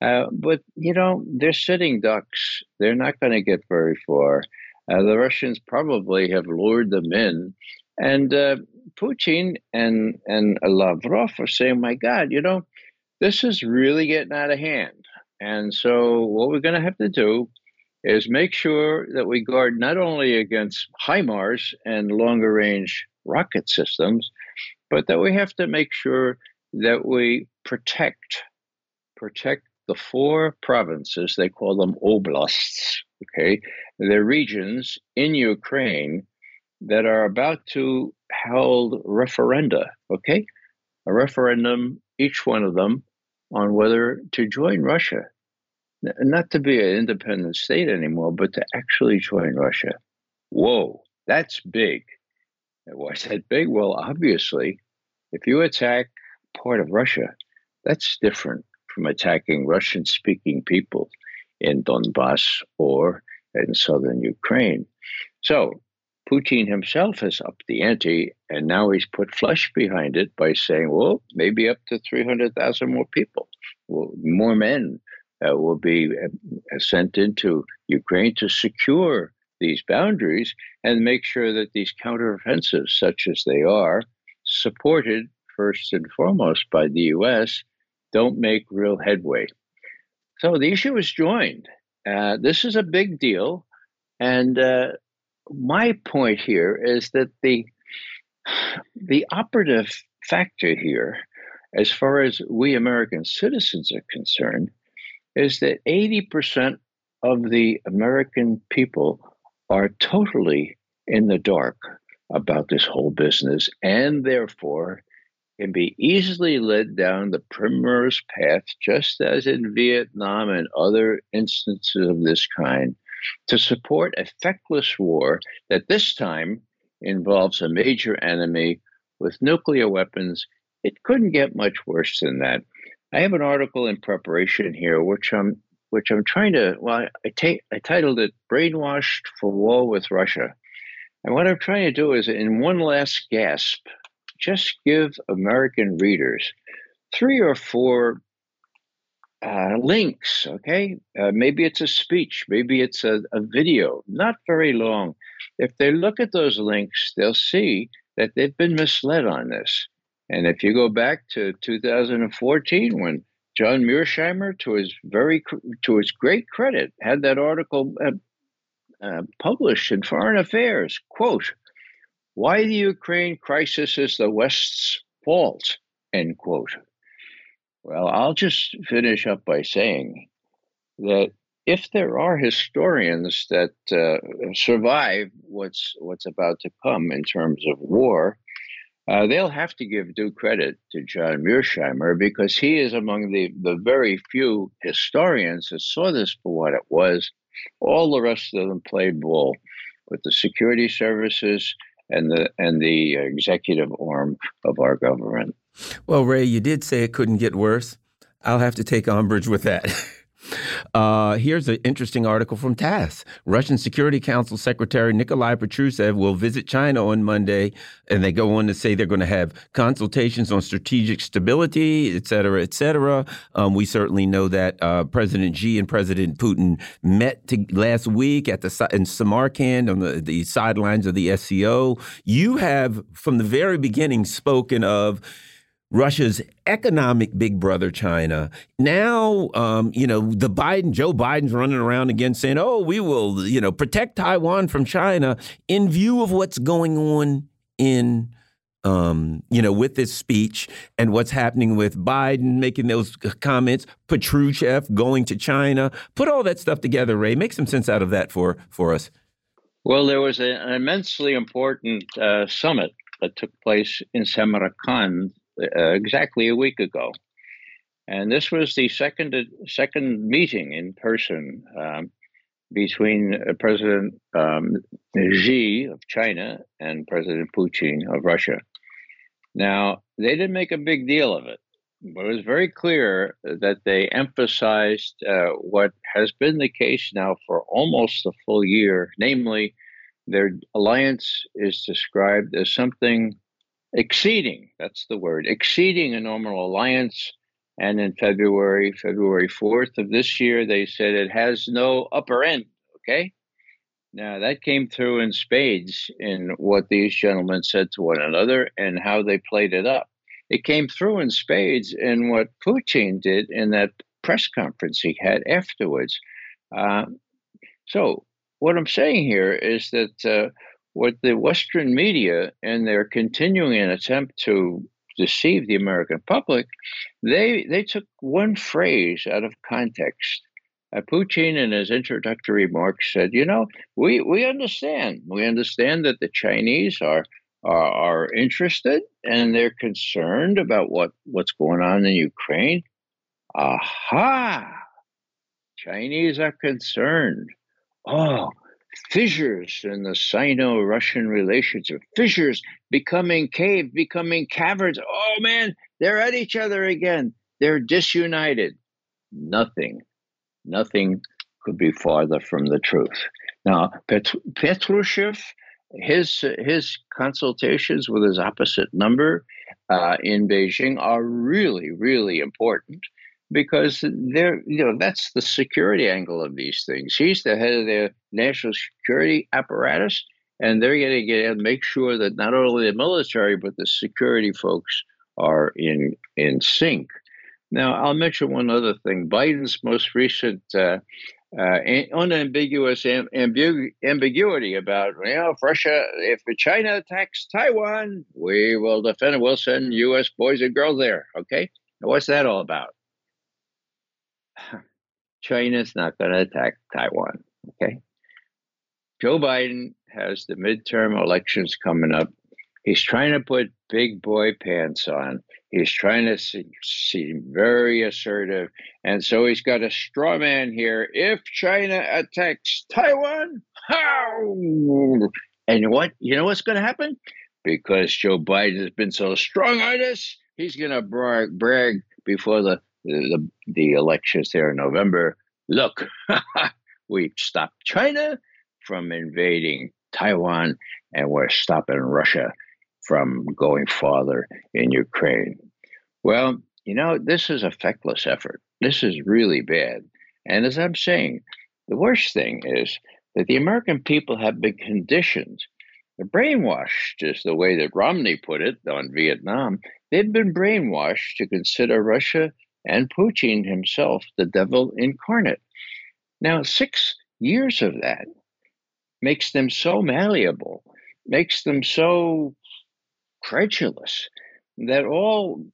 Speaker 7: Uh, but, you know, they're sitting ducks. They're not going to get very far. Uh, the Russians probably have lured them in. And uh, Putin and, and Lavrov are saying, my God, you know, this is really getting out of hand. And so, what we're going to have to do is make sure that we guard not only against HIMARS and longer range rocket systems, but that we have to make sure that we protect protect the four provinces, they call them oblasts, okay? They're regions in Ukraine that are about to hold referenda, okay? A referendum, each one of them, on whether to join Russia not to be an independent state anymore, but to actually join Russia. Whoa, that's big. Why is that big? Well, obviously, if you attack part of Russia, that's different from attacking Russian speaking people in Donbass or in southern Ukraine. So, Putin himself has upped the ante, and now he's put flesh behind it by saying, well, maybe up to 300,000 more people, well, more men, uh, will be uh, sent into Ukraine to secure these boundaries and make sure that these counteroffensives, such as they are, supported first and foremost by the U.S., don't make real headway. So the issue is joined. Uh, this is a big deal. And uh, my point here is that the the operative factor here, as far as we American citizens are concerned, is that 80% of the American people are totally in the dark about this whole business and therefore can be easily led down the primrose path, just as in Vietnam and other instances of this kind, to support a feckless war that this time involves a major enemy with nuclear weapons. It couldn't get much worse than that. I have an article in preparation here, which I'm which I'm trying to. Well, I, take, I titled it "Brainwashed for War with Russia," and what I'm trying to do is, in one last gasp, just give American readers three or four uh, links, okay? Uh, maybe it's a speech, maybe it's a, a video, not very long. If they look at those links, they'll see that they've been misled on this. And if you go back to 2014, when John Mearsheimer, to his very to his great credit, had that article uh, uh, published in Foreign Affairs, quote, why the Ukraine crisis is the West's fault, end quote. Well, I'll just finish up by saying that if there are historians that uh, survive what's what's about to come in terms of war, uh, they'll have to give due credit to John Mearsheimer because he is among the, the very few historians that saw this for what it was. All the rest of them played ball with the security services and the and the executive arm of our government.
Speaker 3: Well, Ray, you did say it couldn't get worse. I'll have to take umbrage with that. Uh, here's an interesting article from TASS. Russian Security Council Secretary Nikolai Patrushev will visit China on Monday, and they go on to say they're going to have consultations on strategic stability, et cetera, et cetera. Um, we certainly know that uh, President Xi and President Putin met last week at the in Samarkand on the, the sidelines of the SCO. You have, from the very beginning, spoken of Russia's economic big brother, China. Now, um, you know, the Biden, Joe Biden's running around again saying, oh, we will, you know, protect Taiwan from China in view of what's going on in, um, you know, with this speech and what's happening with Biden making those comments, Patrushev going to China. Put all that stuff together, Ray. Make some sense out of that for, for us.
Speaker 7: Well, there was an immensely important uh, summit that took place in Samarkand uh, exactly a week ago. And this was the second second meeting in person um, between uh, President um, Xi of China and President Putin of Russia. Now, they didn't make a big deal of it, but it was very clear that they emphasized uh, what has been the case now for almost a full year, namely, their alliance is described as something exceeding, that's the word, exceeding a normal alliance. And in February, February 4th of this year, they said it has no upper end. Okay. Now that came through in spades in what these gentlemen said to one another and how they played it up. It came through in spades in what Putin did in that press conference he had afterwards. Uh, so, what I'm saying here is that uh, what the Western media and their continuing attempt to deceive the American public, they they took one phrase out of context. Uh, Putin, in his introductory remarks, said, "You know, we we understand. We understand that the Chinese are." Are, are interested and they're concerned about what, what's going on in Ukraine. Aha! Chinese are concerned. Oh, fissures in the Sino Russian relationship, fissures becoming cave, becoming caverns. Oh man, they're at each other again. They're disunited. Nothing, nothing could be farther from the truth. Now, Pet- Patrushev, his his consultations with his opposite number uh, in Beijing are really, really important because they're you know that's the security angle of these things. He's the head of the national security apparatus, and they're going to get and make sure that not only the military but the security folks are in in sync. Now, I'll mention one other thing. Biden's most recent uh, uh, unambiguous amb- ambigu- ambiguity about, you know, if Russia, if China attacks Taiwan, we will defend. We'll send U.S. boys and girls there. Okay, now, what's that all about? China's not going to attack Taiwan. Okay. Joe Biden has the midterm elections coming up. He's trying to put big boy pants on. He's trying to seem very assertive. And so he's got a straw man here. If China attacks Taiwan, how? And what? You know what's going to happen? Because Joe Biden has been so strong on this, he's going to brag, brag before the, the, the elections there in November. Look, we've stopped China from invading Taiwan, and we're stopping Russia from going farther in Ukraine. Well, you know, this is a feckless effort. This is really bad. And as I'm saying, the worst thing is that the American people have been conditioned, they're brainwashed, is the way that Romney put it on Vietnam. They've been brainwashed to consider Russia and Putin himself the devil incarnate. Now, six years of that makes them so malleable, makes them so credulous that all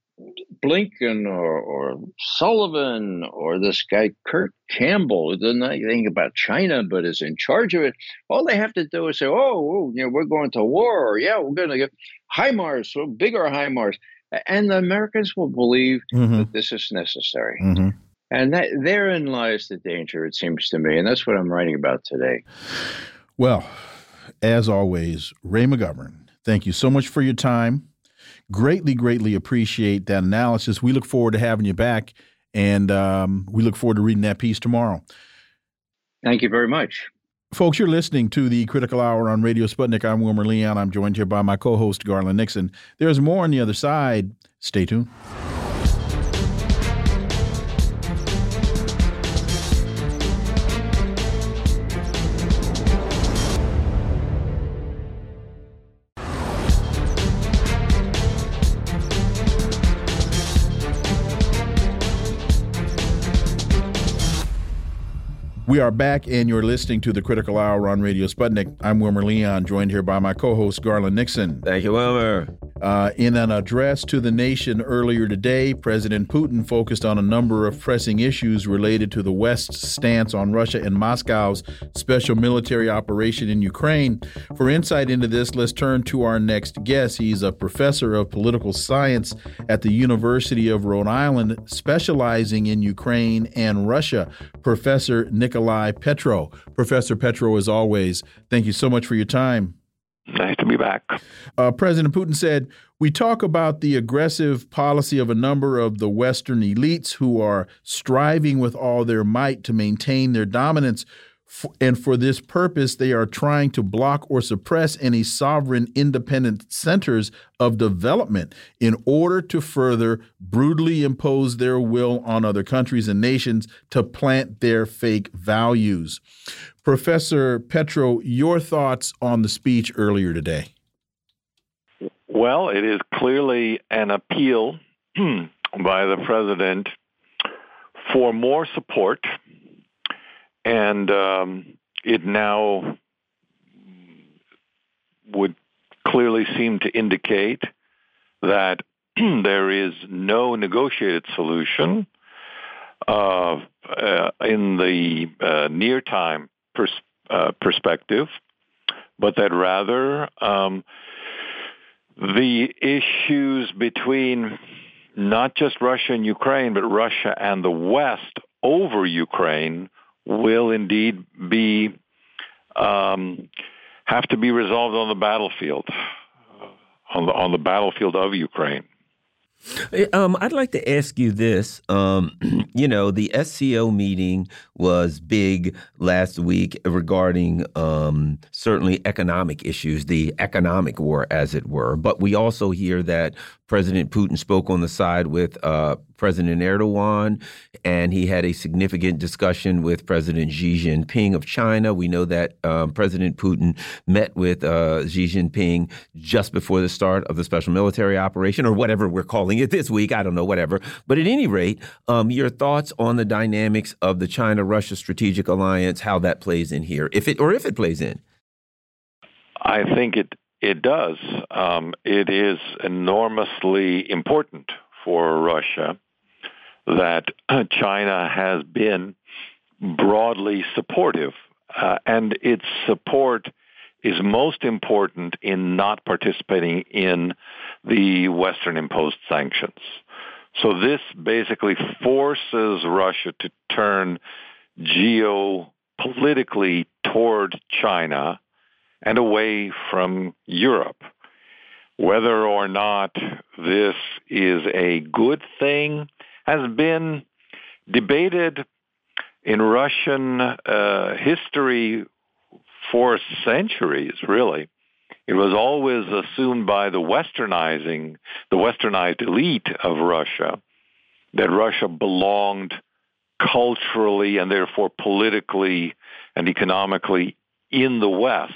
Speaker 7: Blinken or, or Sullivan or this guy Kurt Campbell, who doesn't know anything about China but is in charge of it, all they have to do is say, "Oh, oh you know, we're going to war. Or, yeah, we're going to get HIMARS, so bigger HIMARS," and the Americans will believe mm-hmm. that this is necessary. Mm-hmm. And that therein lies the danger, it seems to me, and that's what I'm writing about today.
Speaker 1: Well, as always, Ray McGovern, thank you so much for your time. Greatly, greatly appreciate that analysis. We look forward to having you back, and um, we look forward to reading that piece tomorrow.
Speaker 7: Thank you very much.
Speaker 1: Folks, you're listening to the Critical Hour on Radio Sputnik. I'm Wilmer Leon. I'm joined here by my co host, Garland Nixon. There's more on the other side. Stay tuned. We are back, and you're listening to the Critical Hour on Radio Sputnik. I'm Wilmer Leon, joined here by my co host, Garland Nixon.
Speaker 3: Thank you, Wilmer.
Speaker 1: Uh, in an address to the nation earlier today, President Putin focused on a number of pressing issues related to the West's stance on Russia and Moscow's special military operation in Ukraine. For insight into this, let's turn to our next guest. He's a professor of political science at the University of Rhode Island, specializing in Ukraine and Russia. Professor Nikolai Petro. Professor Petro, as always, thank you so much for your time.
Speaker 8: Nice to be back.
Speaker 1: Uh, President Putin said, We talk about the aggressive policy of a number of the Western elites who are striving with all their might to maintain their dominance. And for this purpose, they are trying to block or suppress any sovereign independent centers of development in order to further brutally impose their will on other countries and nations to plant their fake values. Professor Petro, your thoughts on the speech earlier today?
Speaker 8: Well, it is clearly an appeal by the president for more support, and um, it now would clearly seem to indicate that there is no negotiated solution uh, uh, in the uh, near time pers- uh, perspective, but that rather um, the issues between not just Russia and Ukraine, but Russia and the West over Ukraine will indeed be um, have to be resolved on the battlefield, on the on the battlefield of Ukraine.
Speaker 3: Um, I'd like to ask you this. Um, you know, the SCO meeting was big last week regarding um, certainly economic issues, the economic war, as it were. But we also hear that President Putin spoke on the side with uh, President Erdogan, and he had a significant discussion with President Xi Jinping of China. We know that um, President Putin met with uh, Xi Jinping just before the start of the special military operation, or whatever we're calling it this week. I don't know, whatever. But at any rate, um, your thoughts on the dynamics of the China-Russia strategic alliance, how that plays in here, if it or if it plays in.
Speaker 8: I think it it does. Um, it is enormously important for Russia that China has been broadly supportive, uh, and its support is most important in not participating in the Western imposed sanctions. So this basically forces Russia to turn geopolitically toward China and away from Europe. Whether or not this is a good thing has been debated in Russian uh, history for centuries, really. It was always assumed by the westernizing, the westernized elite of Russia, that Russia belonged culturally and therefore politically and economically in the West.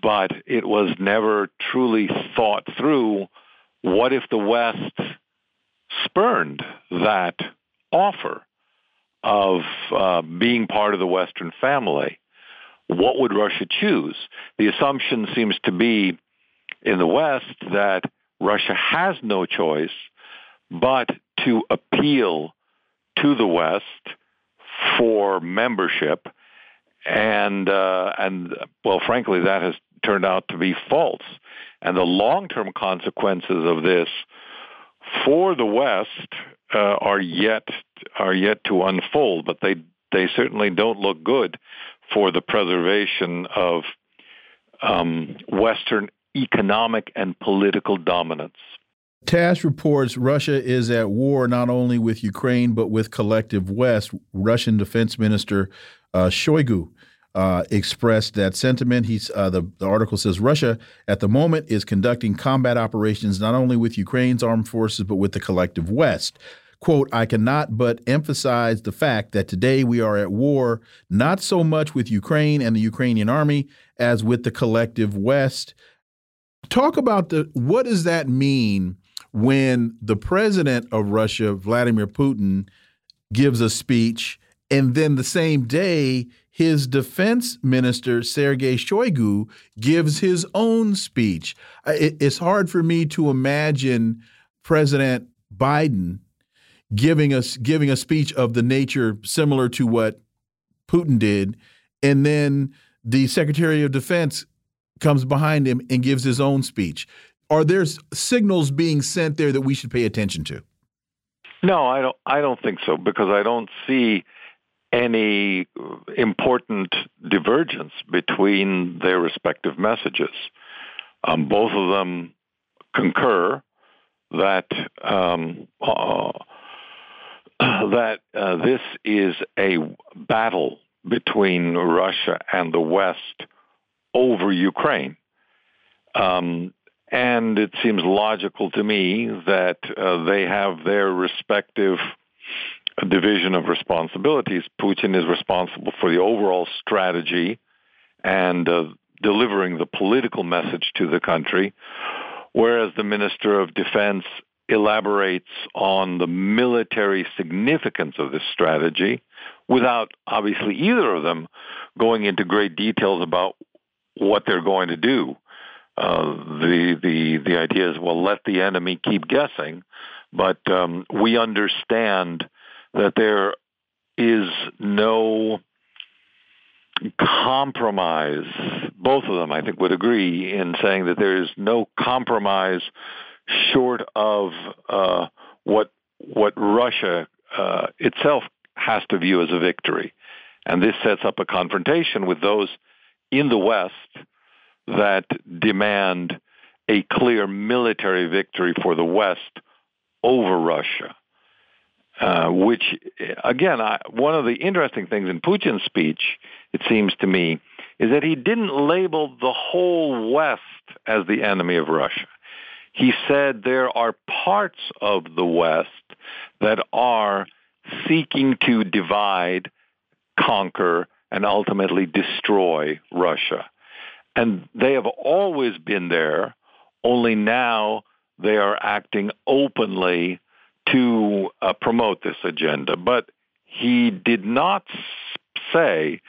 Speaker 8: But it was never truly thought through what if the West spurned that offer of uh, being part of the Western family? What would Russia choose? The assumption seems to be in the West that Russia has no choice but to appeal to the West for membership, and uh, and well, frankly, that has turned out to be false. And the long-term consequences of this for the West uh, are yet are yet to unfold, but they they certainly don't look good for the preservation of um, Western economic and political dominance.
Speaker 1: TASS reports Russia is at war not only with Ukraine but with collective West. Russian Defense Minister uh, Shoigu uh, expressed that sentiment. He's uh, the, the article says Russia at the moment is conducting combat operations not only with Ukraine's armed forces but with the collective West. Quote, I cannot but emphasize the fact that today we are at war not so much with Ukraine and the Ukrainian army as with the collective West. Talk about the what does that mean when the president of Russia, Vladimir Putin, gives a speech, and then the same day, his defense minister, Sergei Shoigu, gives his own speech. It's hard for me to imagine President Biden giving us giving a speech of the nature similar to what Putin did, and then the Secretary of Defense comes behind him and gives his own speech. Are there signals being sent there that we should pay attention to?
Speaker 8: No, I don't. I don't think so because I don't see any important divergence between their respective messages. Um, both of them concur that um, uh, that uh, this is a battle between Russia and the West over Ukraine. Um, and it seems logical to me that uh, they have their respective division of responsibilities. Putin is responsible for the overall strategy and uh, delivering the political message to the country, whereas the Minister of Defense elaborates on the military significance of this strategy without obviously either of them going into great details about what they're going to do. Uh, the the the idea is well, let the enemy keep guessing, but um, we understand that there is no compromise. Both of them, I think, would agree in saying that there is no compromise short of uh, what what Russia uh, itself has to view as a victory, and this sets up a confrontation with those in the West that demand a clear military victory for the West over Russia. Uh, which, again, I, one of the interesting things in Putin's speech, it seems to me, is that he didn't label the whole West as the enemy of Russia. He said there are parts of the West that are seeking to divide, conquer, and ultimately destroy Russia. And they have always been there, only now they are acting openly to uh, promote this agenda. But he did not say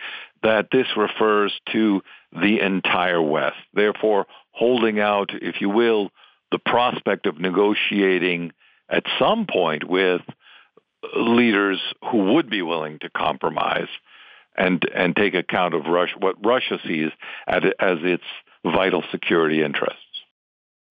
Speaker 8: that this refers to the entire West. Therefore, holding out, if you will, the prospect of negotiating at some point with leaders who would be willing to compromise and and take account of Russia, what Russia sees as, as its vital security interests.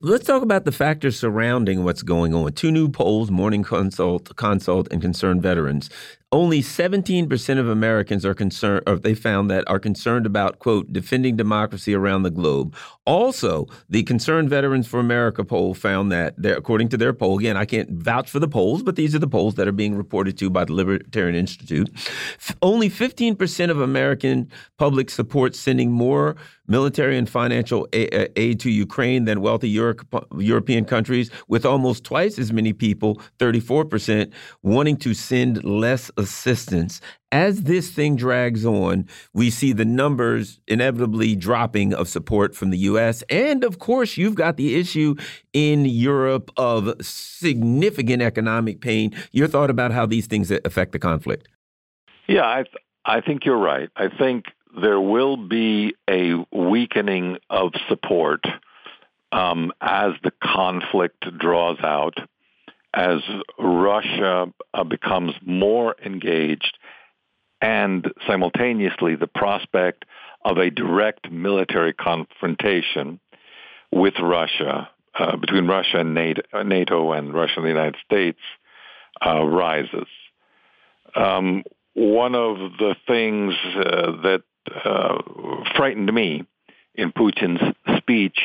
Speaker 3: Let's talk about the factors surrounding what's going on. Two new polls, Morning Consult, Consult, and Concerned Veterans. Only 17% of Americans are concerned, or they found that are concerned about, quote, defending democracy around the globe. Also, the Concerned Veterans for America poll found that, according to their poll, again, I can't vouch for the polls, but these are the polls that are being reported to by the Libertarian Institute. Only 15% of American public supports sending more military and financial aid to Ukraine than wealthy European countries, with almost twice as many people, 34%, wanting to send less assistance. As this thing drags on, we see the numbers inevitably dropping of support from the U.S. And of course, you've got the issue in Europe of significant economic pain. Your thought about how these things affect the conflict?
Speaker 8: Yeah, I, th I think you're right. I think there will be a weakening of support um, as the conflict draws out, as Russia uh, becomes more engaged, and simultaneously the prospect of a direct military confrontation with Russia, uh, between Russia and NATO, and Russia and the United States, uh, rises. Um, one of the things uh, that uh, frightened me in Putin's speech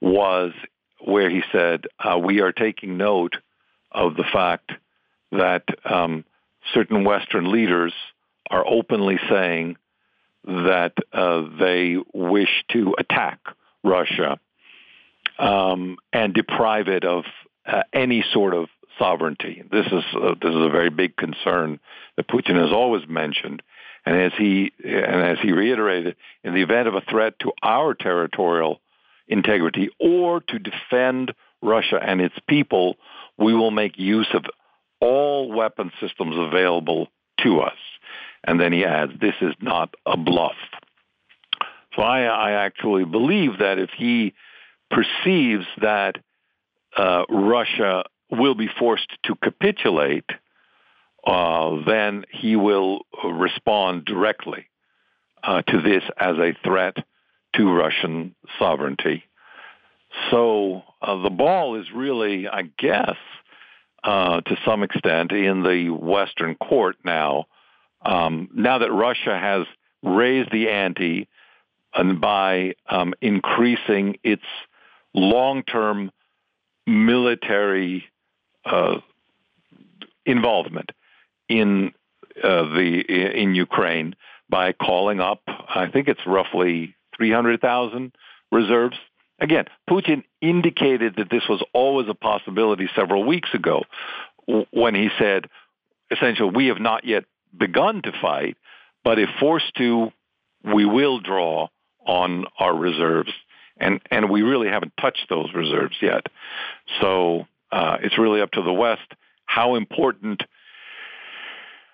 Speaker 8: was where he said, uh, "We are taking note of the fact that um, certain Western leaders are openly saying that uh, they wish to attack Russia um, and deprive it of uh, any sort of sovereignty. This is uh, this is a very big concern that Putin has always mentioned, and as he and as he reiterated, in the event of a threat to our territorial integrity or to defend Russia and its people, we will make use of all weapon systems available to us. And then he adds, this is not a bluff. So I, I actually believe that if he perceives that uh, Russia will be forced to capitulate, uh, then he will respond directly uh, to this as a threat to Russian sovereignty. So uh, the ball is really, I guess, uh, to some extent, in the Western court now. Um, now that Russia has raised the ante and by um, increasing its long-term military uh, involvement in uh, the in Ukraine by calling up, I think it's roughly 300,000 reserves. Again, Putin indicated that this was always a possibility several weeks ago when he said, essentially, we have not yet begun to fight, but if forced to, we will draw on our reserves. And, and we really haven't touched those reserves yet. So uh, it's really up to the West how important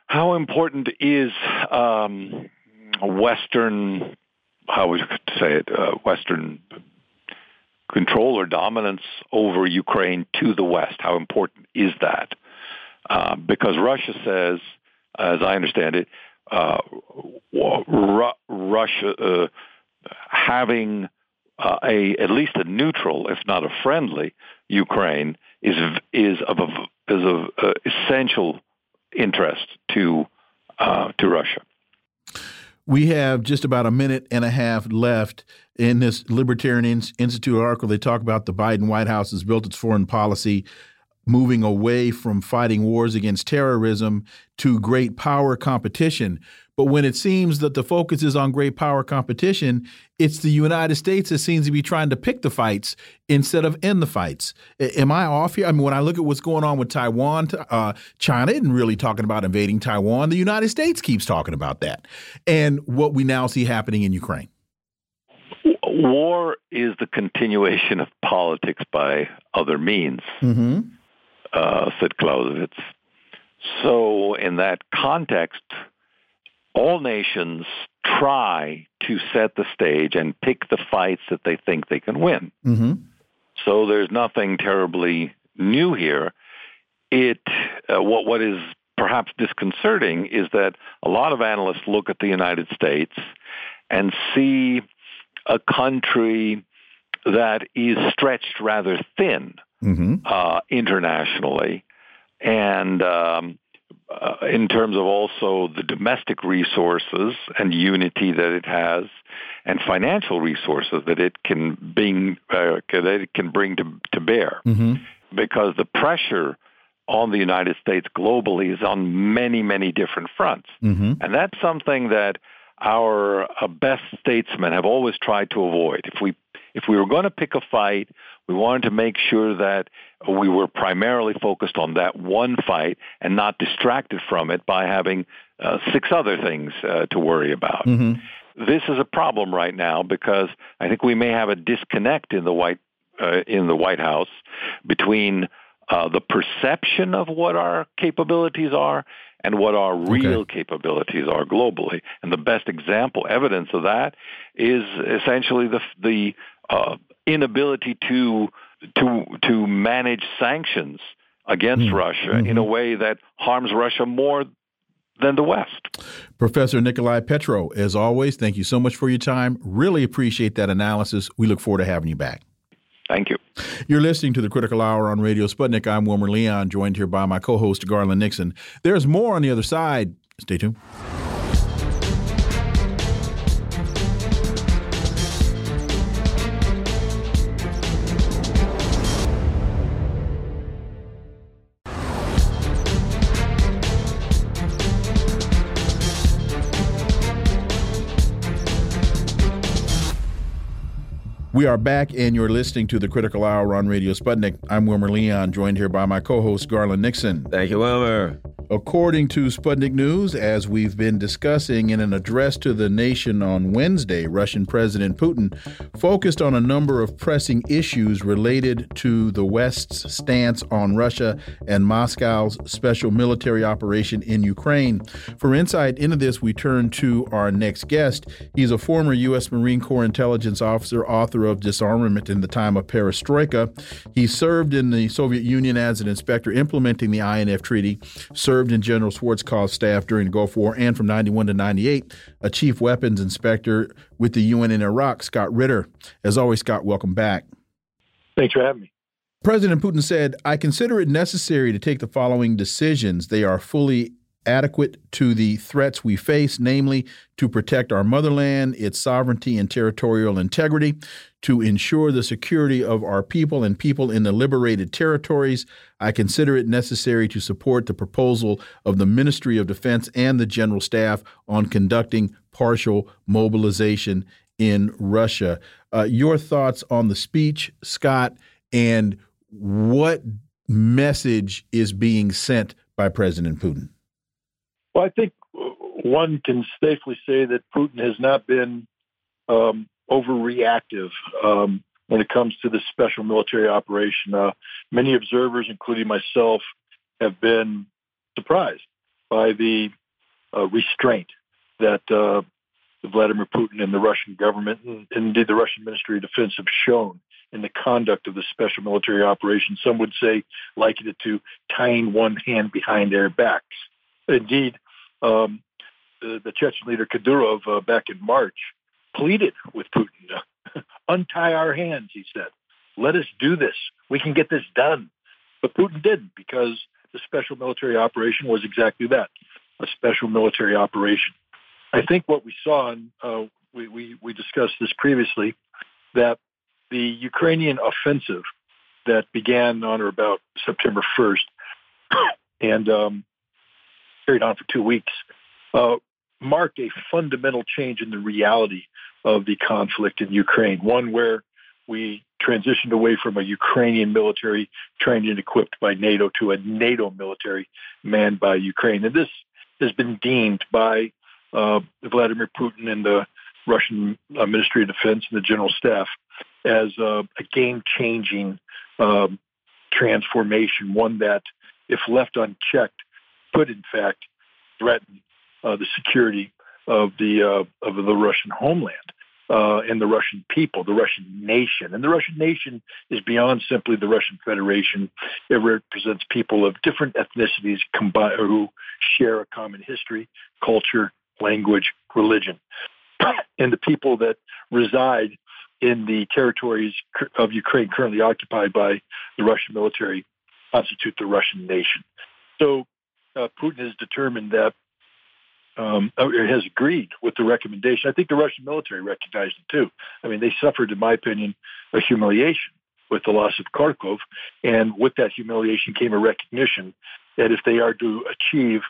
Speaker 8: how important is um, Western how would you say it uh, Western control or dominance over Ukraine to the West? How important is that? Uh, because Russia says, as I understand it, uh, Ru- Russia uh, having uh, a at least a neutral, if not a friendly, Ukraine is is of a, is of uh, essential interest to to Russia.
Speaker 1: We have just about a minute and a half left in this Libertarian Institute article. They talk about the Biden White House has built its foreign policy moving away from fighting wars against terrorism to great power competition. But when it seems that the focus is on great power competition, it's the United States that seems to be trying to pick the fights instead of end the fights. Am I off here? I mean, when I look at what's going on with Taiwan, uh, China isn't really talking about invading Taiwan. The United States keeps talking about that. And what we now see happening in Ukraine.
Speaker 8: War is the continuation of politics by other means, mm -hmm. uh, said Clausewitz. So, in that context, all nations try to set the stage and pick the fights that they think they can win. Mm-hmm. So there's nothing terribly new here. It uh, what what is perhaps disconcerting is that a lot of analysts look at the United States and see a country that is stretched rather thin mm-hmm. uh, internationally, and um, uh, in terms of also the domestic resources and unity that it has, and financial resources that it can bring uh, that it can bring to to bear, mm-hmm. because the pressure on the United States globally is on many many different fronts, mm-hmm. and that's something that our uh, best statesmen have always tried to avoid. If we if we were going to pick a fight, we wanted to make sure that we were primarily focused on that one fight and not distracted from it by having uh, six other things uh, to worry about. Mm-hmm. This is a problem right now because I think we may have a disconnect in the White uh, in the White House between uh, the perception of what our capabilities are and what our real okay. capabilities are globally. And the best example, evidence of that, is essentially the the uh, inability to to to manage sanctions against mm-hmm. Russia mm-hmm. in a way that harms Russia more than the West.
Speaker 1: Professor Nikolai Petro, as always, thank you so much for your time. Really appreciate that analysis. We look forward to having you back.
Speaker 8: Thank you.
Speaker 1: You're listening to the Critical Hour on Radio Sputnik. I'm Wilmer Leon, joined here by my co host, Garland Nixon. There's more on the other side. Stay tuned. We are back, and you're listening to the Critical Hour on Radio Sputnik. I'm Wilmer Leon, joined here by my co host, Garland Nixon.
Speaker 3: Thank you, Wilmer.
Speaker 1: According to Sputnik News, as we've been discussing in an address to the nation on Wednesday, Russian President Putin focused on a number of pressing issues related to the West's stance on Russia and Moscow's special military operation in Ukraine. For insight into this, we turn to our next guest. He's a former U.S. Marine Corps intelligence officer, author of Disarmament in the Time of Perestroika. He served in the Soviet Union as an inspector implementing the INF Treaty, served served in General Schwarzkopf's staff during the Gulf War, and from 91 to 98, a chief weapons inspector with the UN in Iraq, Scott Ritter. As always, Scott, welcome back.
Speaker 9: Thanks for having me.
Speaker 1: President Putin said, I consider it necessary to take the following decisions. They are fully adequate to the threats we face, namely to protect our motherland, its sovereignty and territorial integrity, to ensure the security of our people and people in the liberated territories. I consider it necessary to support the proposal of the Ministry of Defense and the General Staff on conducting partial mobilization in Russia. Uh, your thoughts on the speech, Scott, and what message is being sent by President Putin?
Speaker 9: Well, I think one can safely say that Putin has not been um, overreactive um, when it comes to this special military operation. Uh, many observers, including myself, have been surprised by the uh, restraint that uh, Vladimir Putin and the Russian government, and indeed the Russian Ministry of Defense, have shown in the conduct of the special military operation. Some would say liken it to tying one hand behind their backs. Indeed, um, the, the, Chechen leader Kadyrov uh, back in March pleaded with Putin, untie our hands, he said. Let us do this. We can get this done. But Putin didn't because the special military operation was exactly that, a special military operation. I think what we saw, and uh, we, we, we discussed this previously, that the Ukrainian offensive that began on or about September 1st and um, carried on for two weeks, uh, marked a fundamental change in the reality of the conflict in Ukraine, one where we transitioned away from a Ukrainian military trained and equipped by NATO to a NATO military manned by Ukraine. And this has been deemed by uh, Vladimir Putin and the Russian uh, Ministry of Defense and the General Staff as uh, a game changing um, transformation, one that, if left unchecked, could in fact threaten uh, the security of the uh, of the Russian homeland. uh, and the Russian people, the Russian nation. And the Russian nation is beyond simply the Russian Federation. It represents people of different ethnicities combined who share a common history, culture, language, religion. and the people that reside in the territories of Ukraine currently occupied by the Russian military constitute the Russian nation. So uh, Putin has determined that um, has agreed with the recommendation. I think the Russian military recognized it too. I mean, they suffered, in my opinion, a humiliation with the loss of Kharkov, and with that humiliation came a recognition that if they are to achieve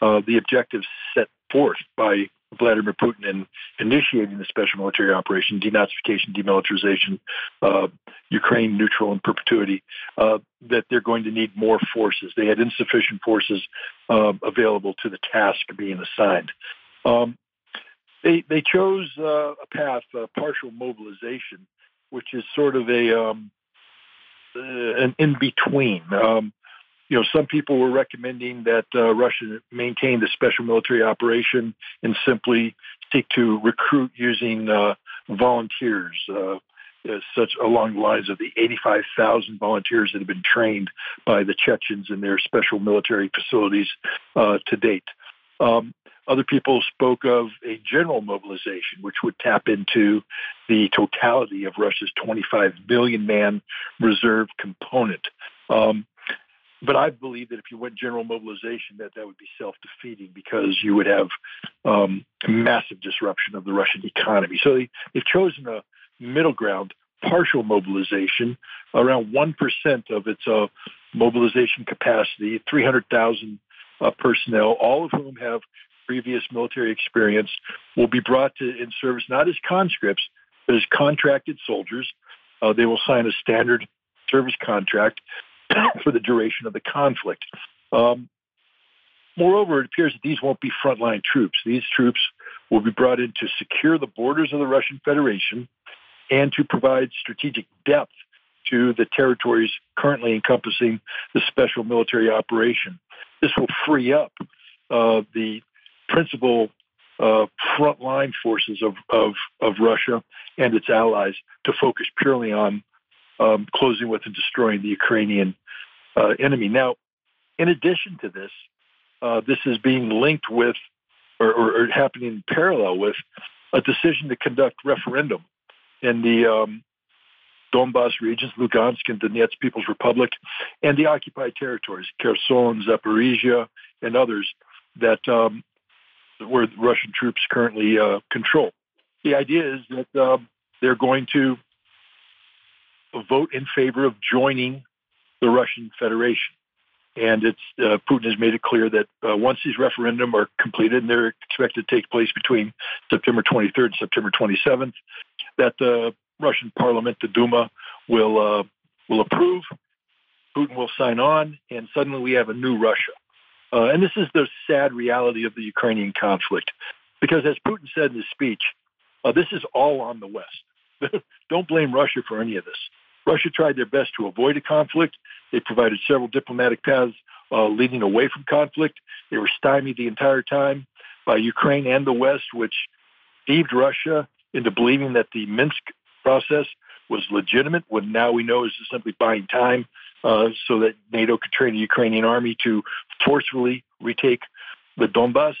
Speaker 9: uh, the objectives set forth by Vladimir Putin in initiating the special military operation, denazification, demilitarization, uh, Ukraine neutral in perpetuity, uh, that they're going to need more forces. They had insufficient forces uh, available to the task being assigned. Um, they they chose uh, a path, partial mobilization, which is sort of a um, uh, an in between. Um, you know, some people were recommending that uh, Russia maintain the special military operation and simply seek to recruit using uh, volunteers, uh, such along the lines of the 85,000 volunteers that have been trained by the Chechens in their special military facilities uh, to date. Um, other people spoke of a general mobilization, which would tap into the totality of Russia's 25 million man reserve component. Um, but I believe that if you went general mobilization, that that would be self-defeating because you would have um, massive disruption of the Russian economy. So they, they've chosen a middle ground, partial mobilization, around one percent of its uh, mobilization capacity, 300,000 uh, personnel, all of whom have previous military experience, will be brought to in service not as conscripts but as contracted soldiers. Uh, they will sign a standard service contract for the duration of the conflict. Um, moreover, it appears that these won't be frontline troops. These troops will be brought in to secure the borders of the Russian Federation and to provide strategic depth to the territories currently encompassing the special military operation. This will free up uh, the principal uh, frontline forces of, of, of Russia and its allies to focus purely on um, closing with and destroying the Ukrainian uh, enemy. Now, in addition to this, uh, this is being linked with or, or, or, happening in parallel with a decision to conduct referendum in the um, Donbass regions, Lugansk and Donetsk People's Republic, and the occupied territories, Kherson, Zaporizhia, and others that um, where Russian troops currently uh, control. The idea is that um, they're going to vote in favor of joining the Russian Federation. And it's uh, Putin has made it clear that uh, once these referendum are completed, and they're expected to take place between September 23rd and September 27th, that the Russian Parliament, the Duma, will uh, will approve. Putin will sign on, and suddenly we have a new Russia. Uh, and this is the sad reality of the Ukrainian conflict, because as Putin said in his speech, uh, this is all on the West. Don't blame Russia for any of this. Russia tried their best to avoid a conflict. They provided several diplomatic paths uh, leading away from conflict. They were stymied the entire time by Ukraine and the West, which deceived Russia into believing that the Minsk process was legitimate, when now we know is simply buying time uh, so that NATO could train the Ukrainian army to forcefully retake the Donbass.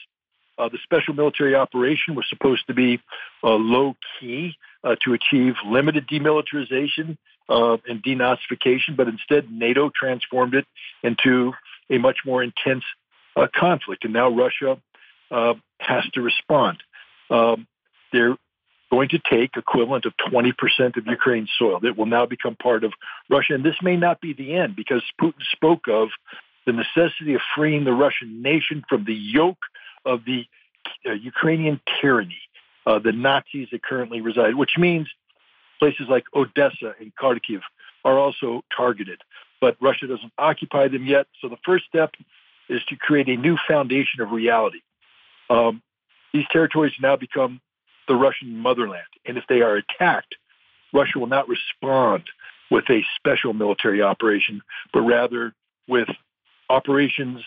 Speaker 9: Uh, the special military operation was supposed to be uh, low key uh, to achieve limited demilitarization uh, and denazification, but instead NATO transformed it into a much more intense uh, conflict. And now Russia uh, has to respond. Um, they're going to take equivalent of 20% of Ukraine's soil that will now become part of Russia. And this may not be the end because Putin spoke of the necessity of freeing the Russian nation from the yoke of the uh, Ukrainian tyranny, uh, the Nazis that currently reside, which means Places like Odessa and Kharkiv are also targeted, but Russia doesn't occupy them yet. So the first step is to create a new foundation of reality. Um, these territories now become the Russian motherland, and if they are attacked, Russia will not respond with a special military operation, but rather with operations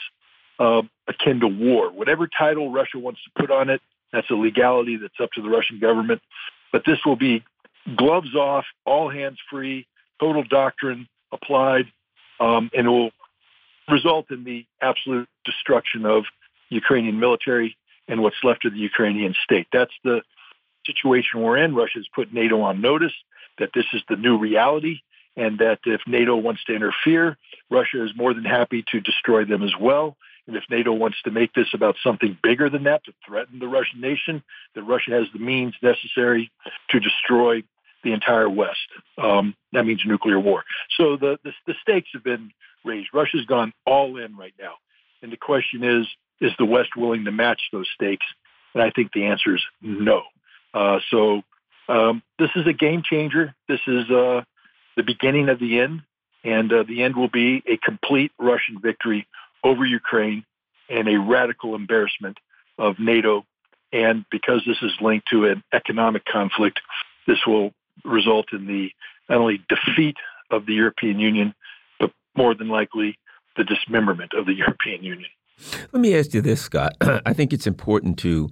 Speaker 9: uh, akin to war. Whatever title Russia wants to put on it, that's a legality that's up to the Russian government. but this will be gloves off, all hands free, total doctrine applied, um, and it will result in the absolute destruction of Ukrainian military and what's left of the Ukrainian state. That's the situation we're in. Russia's put NATO on notice that this is the new reality and that if NATO wants to interfere, Russia is more than happy to destroy them as well. And if NATO wants to make this about something bigger than that, to threaten the Russian nation, that Russia has the means necessary to destroy the entire West. Um, that means nuclear war. So the, the, the stakes have been raised. Russia's gone all in right now. And the question is, is the West willing to match those stakes? And I think the answer is no. Uh, so um, this is a game changer. This is uh, the beginning of the end, and uh, the end will be a complete Russian victory over Ukraine and a radical embarrassment of NATO. And because this is linked to an economic conflict, this will result in the not only defeat of the European Union, but more than likely the dismemberment of the European Union.
Speaker 3: Let me ask you this, Scott. I think it's important to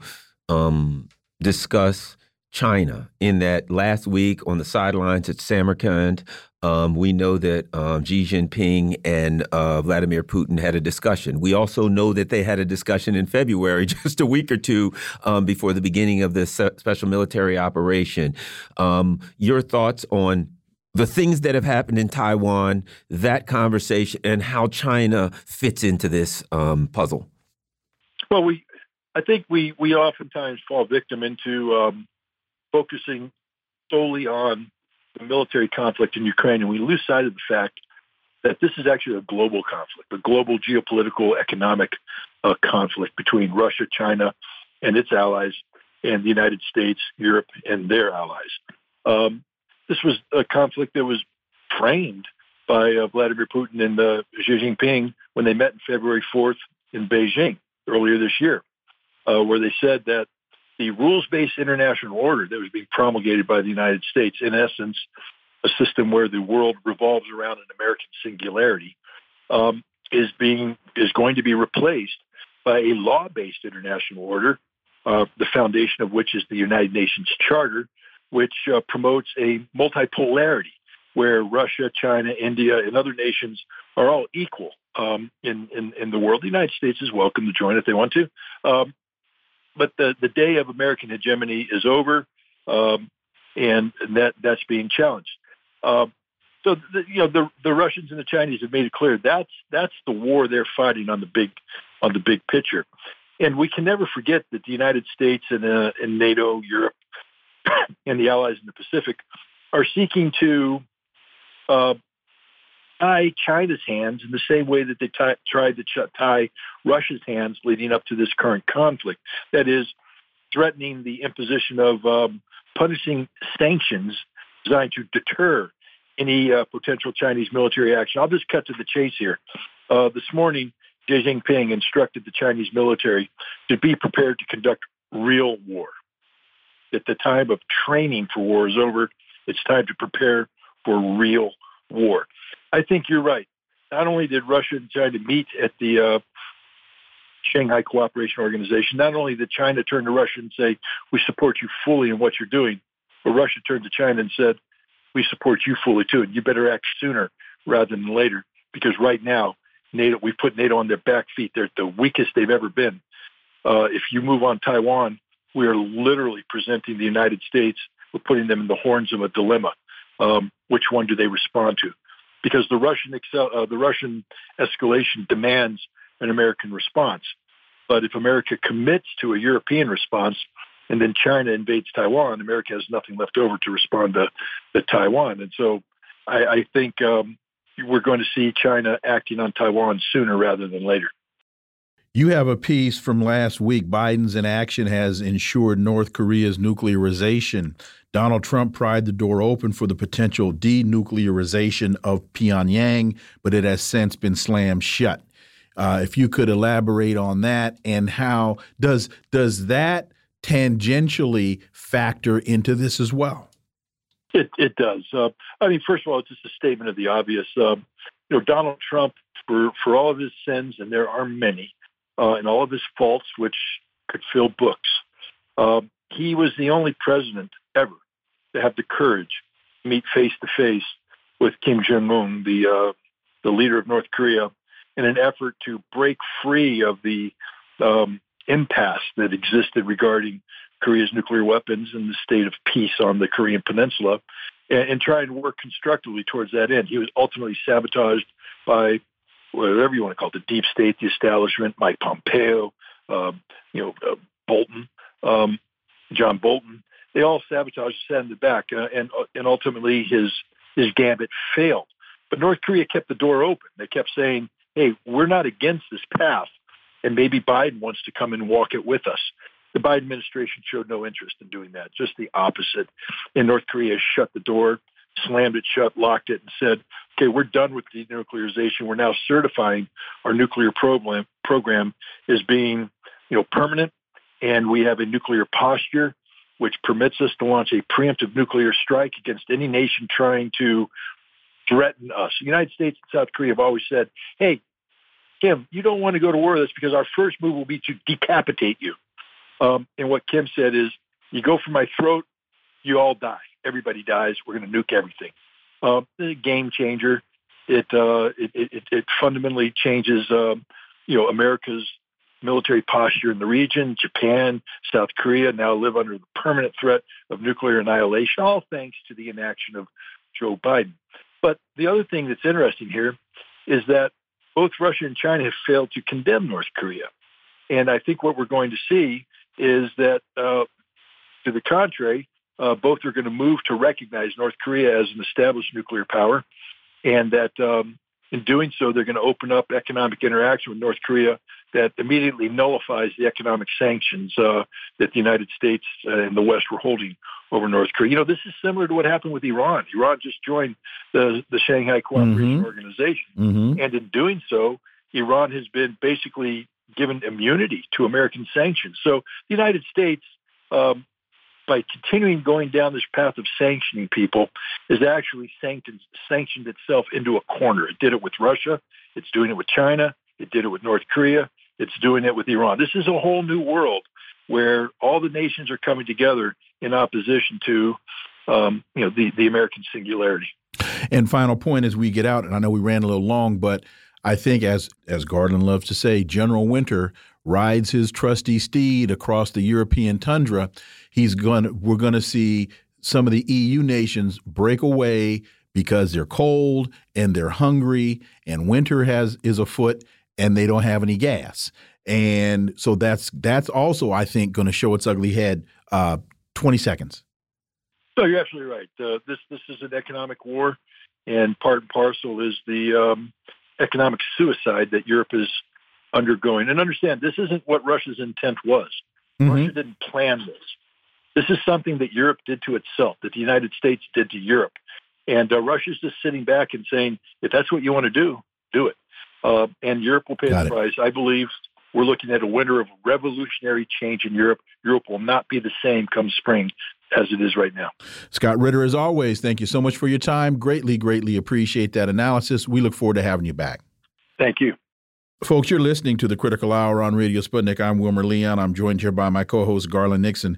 Speaker 3: um, discuss China in that last week on the sidelines at Samarkand, um, we know that um, Xi Jinping and uh, Vladimir Putin had a discussion. We also know that they had a discussion in February, just a week or two um, before the beginning of this special military operation. Um, your thoughts on the things that have happened in Taiwan, that conversation, and how China fits into this um, puzzle?
Speaker 9: Well, we, I think we we oftentimes fall victim into um, focusing solely on the military conflict in Ukraine, and we lose sight of the fact that this is actually a global conflict, a global geopolitical economic uh, conflict between Russia, China, and its allies, and the United States, Europe, and their allies. Um, this was a conflict that was framed by uh, Vladimir Putin and uh, Xi Jinping when they met on February 4th in Beijing earlier this year, uh, where they said that the rules-based international order that was being promulgated by the United States, in essence, a system where the world revolves around an American singularity, um, is being is going to be replaced by a law-based international order, uh, the foundation of which is the United Nations Charter, which uh, promotes a multipolarity where Russia, China, India, and other nations are all equal um, in, in, in the world. The United States is welcome to join if they want to. Um, but the, the day of American hegemony is over, um, and that that's being challenged. Uh, so the, you know the the Russians and the Chinese have made it clear that's that's the war they're fighting on the big on the big picture, and we can never forget that the United States and, uh, and NATO, Europe, and the allies in the Pacific are seeking to uh, tie China's hands in the same way that they t- tried to ch- tie Russia's hands leading up to this current conflict. That is, threatening the imposition of um, punishing sanctions designed to deter any uh, potential Chinese military action. I'll just cut to the chase here. Uh, this morning, Xi Jinping instructed the Chinese military to be prepared to conduct real war. That the time of training for war is over. It's time to prepare for real war. I think you're right. Not only did Russia and China meet at the uh, Shanghai Cooperation Organization, not only did China turn to Russia and say, we support you fully in what you're doing, but Russia turned to China and said, we support you fully too, and you better act sooner rather than later, because right now, NATO, we put NATO on their back feet. They're the weakest they've ever been. Uh, if you move on Taiwan, we are literally presenting the United States, we're putting them in the horns of a dilemma. Um, which one do they respond to? Because the Russian excel, uh, the Russian escalation demands an American response. But if America commits to a European response and then China invades Taiwan, America has nothing left over to respond to, to Taiwan. And so I, I think um, we're going to see China acting on Taiwan sooner rather than later.
Speaker 1: You have a piece from last week. Biden's inaction has ensured North Korea's nuclearization. Donald Trump pried the door open for the potential denuclearization of Pyongyang, but it has since been slammed shut. Uh, if you could elaborate on that and how does does that tangentially factor into this as well?
Speaker 9: It it does. Uh, I mean, first of all, it's just a statement of the obvious. Um, you know, Donald Trump, for for all of his sins, and there are many, uh, and all of his faults, which could fill books. Um, he was the only president ever to have the courage to meet face to face with Kim Jong Un, the uh, the leader of North Korea, in an effort to break free of the um, impasse that existed regarding Korea's nuclear weapons and the state of peace on the Korean Peninsula, and, and try and work constructively towards that end. He was ultimately sabotaged by whatever you want to call it, the deep state, the establishment, Mike Pompeo, uh, you know, uh, Bolton, um, John Bolton. They all sabotaged, sent it back, uh, and and ultimately his his gambit failed. But North Korea kept the door open. They kept saying, "Hey, we're not against this path, and maybe Biden wants to come and walk it with us." The Biden administration showed no interest in doing that, just the opposite. And North Korea shut the door, slammed it shut, locked it, and said, okay, we're done with denuclearization. We're now certifying our nuclear program, program as being, you know, permanent, and we have a nuclear posture which permits us to launch a preemptive nuclear strike against any nation trying to threaten us. The United States and South Korea have always said, hey, Kim, you don't want to go to war with us because our first move will be to decapitate you. Um, and what Kim said is, you go for my throat, you all die. Everybody dies. We're going to nuke everything. Uh, game changer. It, uh, it, it, it fundamentally changes, um, you know, America's military posture in the region. Japan, South Korea now live under the permanent threat of nuclear annihilation, all thanks to the inaction of Joe Biden. But the other thing that's interesting here is that both Russia and China have failed to condemn North Korea. And I think what we're going to see is that, uh, to the contrary, uh, both are going to move to recognize North Korea as an established nuclear power, and that um, in doing so, they're going to open up economic interaction with North Korea that immediately nullifies the economic sanctions uh, that the United States and the West were holding over North Korea. You know, this is similar to what happened with Iran. Iran just joined the, the Shanghai Cooperation mm-hmm. Organization, mm-hmm. and in doing so, Iran has been basically given immunity to American sanctions. So the United States um, by continuing going down this path of sanctioning people, is actually sanctioned, sanctioned itself into a corner. It did it with Russia. It's doing it with China. It did it with North Korea. It's doing it with Iran. This is a whole new world where all the nations are coming together in opposition to, um, you know, the, the American singularity.
Speaker 1: And final point as we get out, and I know we ran a little long, but I think as as Garland loves to say, General Winter rides his trusty steed across the European tundra, he's going we're going to see some of the EU nations break away because they're cold and they're hungry and winter has is afoot and they don't have any gas. And so that's that's also I think going to show its ugly head uh 20 seconds.
Speaker 9: No, you're absolutely right. Uh, this this is an economic war, and part and parcel is the um, economic suicide that Europe is undergoing. And understand, this isn't what Russia's intent was. Mm -hmm. Russia didn't plan this. This is something that Europe did to itself, that the United States did to Europe. And uh, Russia's just sitting back and saying, if that's what you want to do, do it. Uh, and Europe will pay Got the it. price. I believe we're looking at a winter of revolutionary change in Europe. Europe will not be the same come spring as it is right now.
Speaker 1: Scott Ritter, as always, thank you so much for your time. Greatly, greatly appreciate that analysis. We look forward to having you back.
Speaker 9: Thank you.
Speaker 1: Folks, you're listening to the Critical Hour on Radio Sputnik. I'm Wilmer Leon. I'm joined here by my co host, Garland Nixon.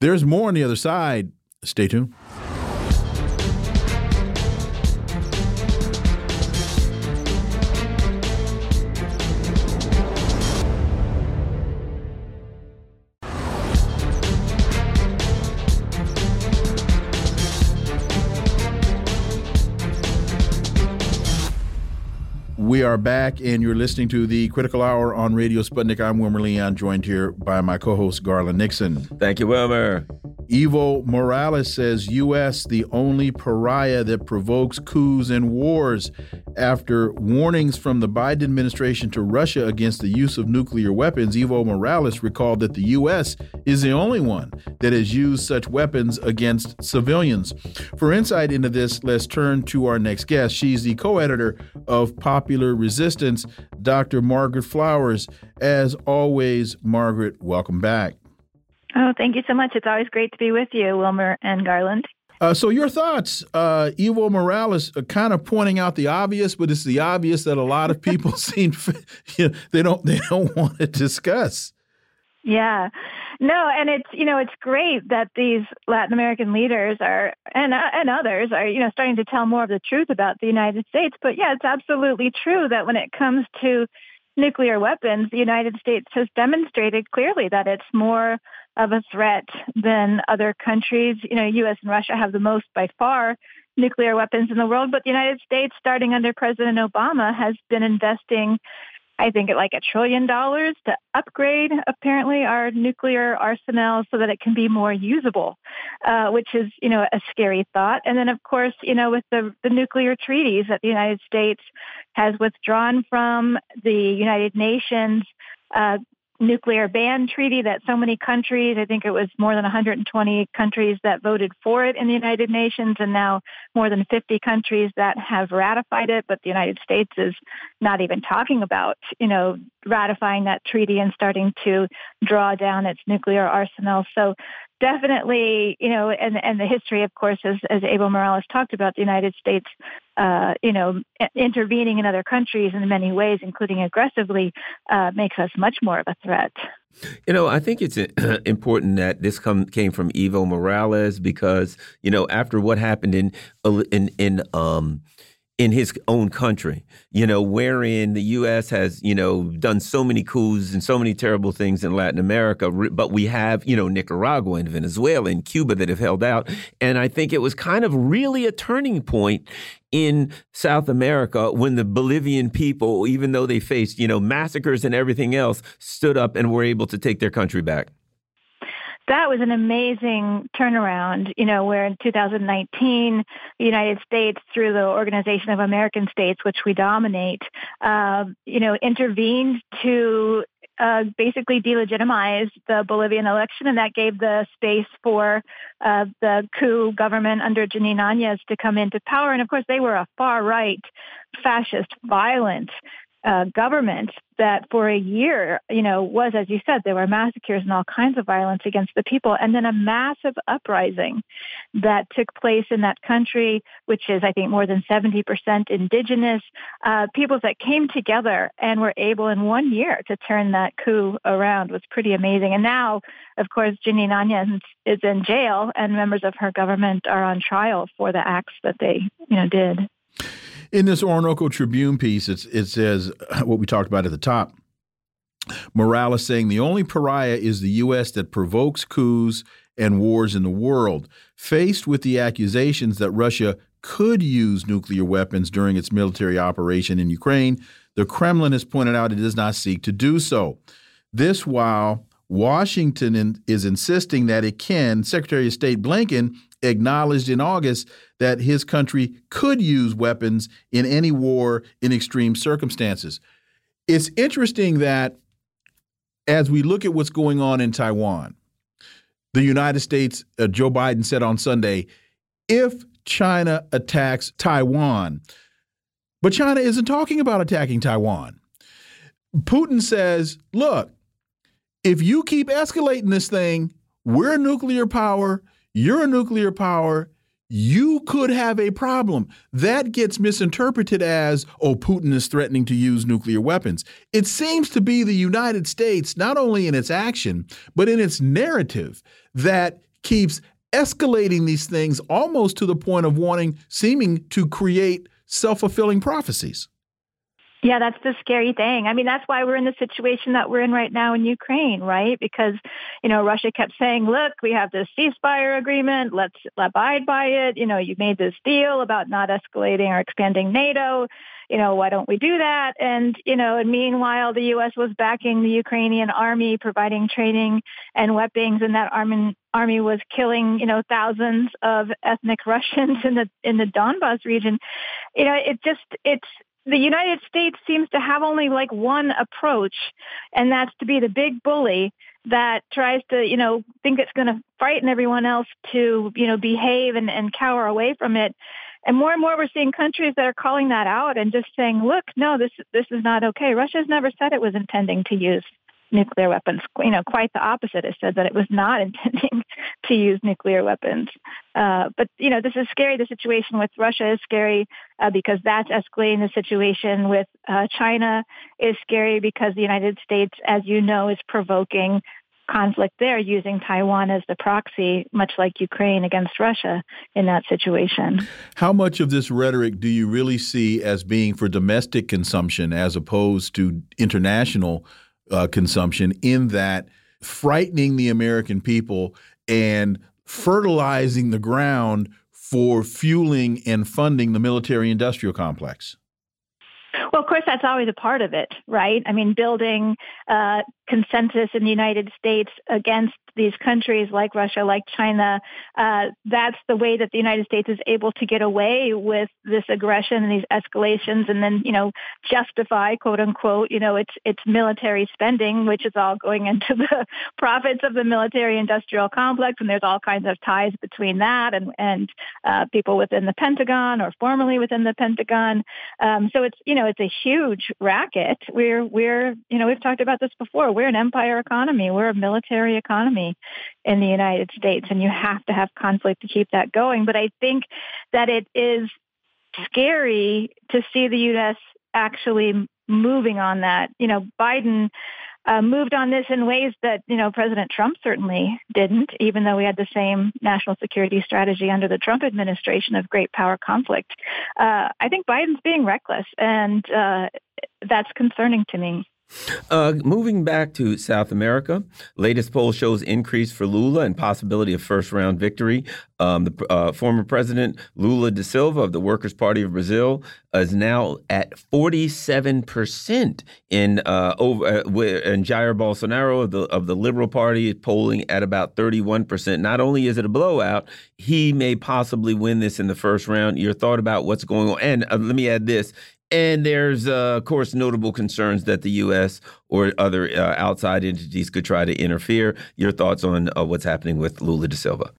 Speaker 1: There's more on the other side. Stay tuned. Are back, and you're listening to the Critical Hour on Radio Sputnik. I'm Wilmer Leon, joined here by my co host, Garland Nixon.
Speaker 3: Thank you, Wilmer.
Speaker 1: Evo Morales says U.S. the only pariah that provokes coups and wars. After warnings from the Biden administration to Russia against the use of nuclear weapons, Evo Morales recalled that the U.S. is the only one that has used such weapons against civilians. For insight into this, let's turn to our next guest. She's the co editor of Popular Resistance, Dr. Margaret Flowers. As always, Margaret, welcome back.
Speaker 10: Oh, thank you so much. It's always great to be with you, Wilmer and Garland.
Speaker 1: Uh, so, your thoughts, uh, Evo Morales, uh, kind of pointing out the obvious, but it's the obvious that a lot of people seem you know, they don't they don't want to discuss.
Speaker 10: Yeah, No, and it's you know it's great that these Latin American leaders are and uh, and others are you know starting to tell more of the truth about the United States. But yeah, it's absolutely true that when it comes to nuclear weapons, the United States has demonstrated clearly that it's more of a threat than other countries. You know, U.S. and Russia have the most by far nuclear weapons in the world, but the United States, starting under President Obama, has been investing I think, it like a trillion dollars to upgrade apparently our nuclear arsenal so that it can be more usable, uh, which is, you know, a scary thought. And then, of course, you know, with the, the nuclear treaties that the United States has withdrawn from the United Nations, uh, nuclear ban treaty that so many countries, I think it was more than 120 countries that voted for it in the United Nations, and now more than 50 countries that have ratified it. But the United States is not even talking about, you know, ratifying that treaty and starting to draw down its nuclear arsenal. So definitely, you know, and, and the history, of course, as, as Evo Morales talked about, the United States, uh, you know, intervening in other countries in many ways, including aggressively, uh, makes us much more of a threat.
Speaker 3: You know, I think it's important that this come came from Evo Morales because you know after what happened in in in um in his own country, you know, wherein the U.S. has, you know, done so many coups and so many terrible things in Latin America, but we have, you know, Nicaragua and Venezuela and Cuba that have held out. And I think it was kind of really a turning point in South America when the Bolivian people, even though they faced, you know, massacres and everything else, stood up and were able to take their country back
Speaker 10: that was an amazing turnaround, you know, where in 2019, the United States, through the Organization of American States, which we dominate, uh, you know, intervened to uh, basically delegitimize the Bolivian election, and that gave the space for uh, the coup government under Jeanine Áñez to come into power. And of course, they were a far right, fascist, violent uh, government that for a year, you know, was, as you said, there were massacres and all kinds of violence against the people, and then a massive uprising that took place in that country, which is, I think, more than 70% indigenous uh, peoples that came together and were able in one year to turn that coup around was pretty amazing. And now, of course, Jeanine Áñez is in jail, and members of her government are on trial for the acts that they, you know, did.
Speaker 1: In this Orinoco Tribune piece, it says uh, what we talked about at the top. Morales saying the only pariah is the U.S. that provokes coups and wars in the world. Faced with the accusations that Russia could use nuclear weapons during its military operation in Ukraine, the Kremlin has pointed out it does not seek to do so. This while Washington is insisting that it can, Secretary of State Blinken acknowledged in August that his country could use weapons in any war in extreme circumstances. It's interesting that as we look at what's going on in Taiwan, the United States, uh, Joe Biden said on Sunday, if China attacks Taiwan, but China isn't talking about attacking Taiwan. Putin says, look, if you keep escalating this thing, we're a nuclear power you're a nuclear power. You could have a problem. That gets misinterpreted as, oh, Putin is threatening to use nuclear weapons. It seems to be the United States, not only in its action, but in its narrative, that keeps escalating these things almost to the point of wanting, seeming to create self fulfilling prophecies.
Speaker 10: Yeah, that's the scary thing. I mean, that's why we're in the situation that we're in right now in Ukraine, right? Because, you know, Russia kept saying, look, we have this ceasefire agreement. Let's abide by it. You know, you made this deal about not escalating or expanding NATO. You know, why don't we do that? And, you know, and meanwhile, the U.S. was backing the Ukrainian army, providing training and weapons, and that army, army was killing, you know, thousands of ethnic Russians in the in the Donbas region. You know, it just it's the United States seems to have only like one approach, and that's to be the big bully that tries to, you know, think it's going to frighten everyone else to, you know, behave and, and cower away from it. And more and more, we're seeing countries that are calling that out and just saying, "Look, no, this this is not okay." Russia's never said it was intending to use nuclear weapons. You know, quite the opposite. It said that it was not intending to use nuclear weapons. Uh, but you know, this is scary. The situation with Russia is scary uh, because that's escalating. The situation with uh, China is scary because the United States, as you know, is provoking conflict there using Taiwan as the proxy, much like Ukraine against Russia in that situation.
Speaker 1: How much of this rhetoric do you really see as being for domestic consumption as opposed to international uh, consumption, in that frightening the American people and fertilizing the ground for fueling and funding the military industrial complex?
Speaker 10: Well, course, that's always a part of it, right? I mean, building uh, consensus in the United States against these countries like Russia, like China. Uh, that's the way that the United States is able to get away with this aggression and these escalations, and then you know justify quote unquote you know its its military spending, which is all going into the profits of the military industrial complex, and there's all kinds of ties between that and and uh, people within the Pentagon or formerly within the Pentagon. Um, so it's you know it's a huge racket. We're we're you know we've talked about this before we're an empire economy. We're a military economy in the United States, and you have to have conflict to keep that going. But I think that it is scary to see the U.S. actually moving on that. You know, Biden uh, moved on this in ways that you know President Trump certainly didn't, even though we had the same national security strategy under the Trump administration of great power conflict. Uh, I think Biden's being reckless, and uh, that's concerning to me.
Speaker 3: Uh, moving back to South America, latest poll shows increase for Lula and possibility of first round victory. Um, the uh, former president Lula da Silva of the Workers' Party of Brazil is now at 47 percent in uh, over uh, and Jair Bolsonaro of the of the Liberal Party is polling at about 31 percent. Not only is it a blowout, he may possibly win this in the first round. Your thought about what's going on? And uh, let me add this: and there's, uh, of course, notable concerns that the U.S. or other uh, outside entities could try to interfere. Your thoughts on uh, what's happening with Lula da Silva?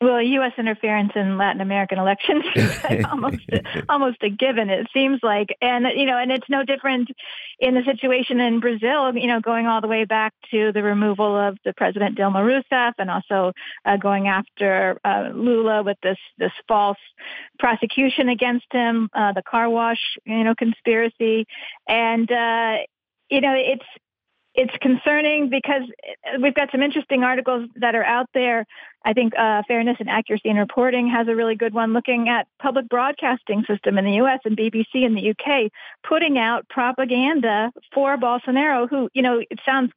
Speaker 10: Well, U.S. interference in Latin American elections is almost almost a given. It seems like, and you know, and it's no different in the situation in Brazil. You know, going all the way back to the removal of the president Dilma Rousseff, and also uh, going after uh, Lula with this this false prosecution against him, uh, the car wash, you know, conspiracy, and uh, you know, it's it's concerning because we've got some interesting articles that are out there. I think uh, Fairness and Accuracy in Reporting has a really good one looking at public broadcasting system in the U.S. and BBC in the U.K. putting out propaganda for Bolsonaro, who you know it sounds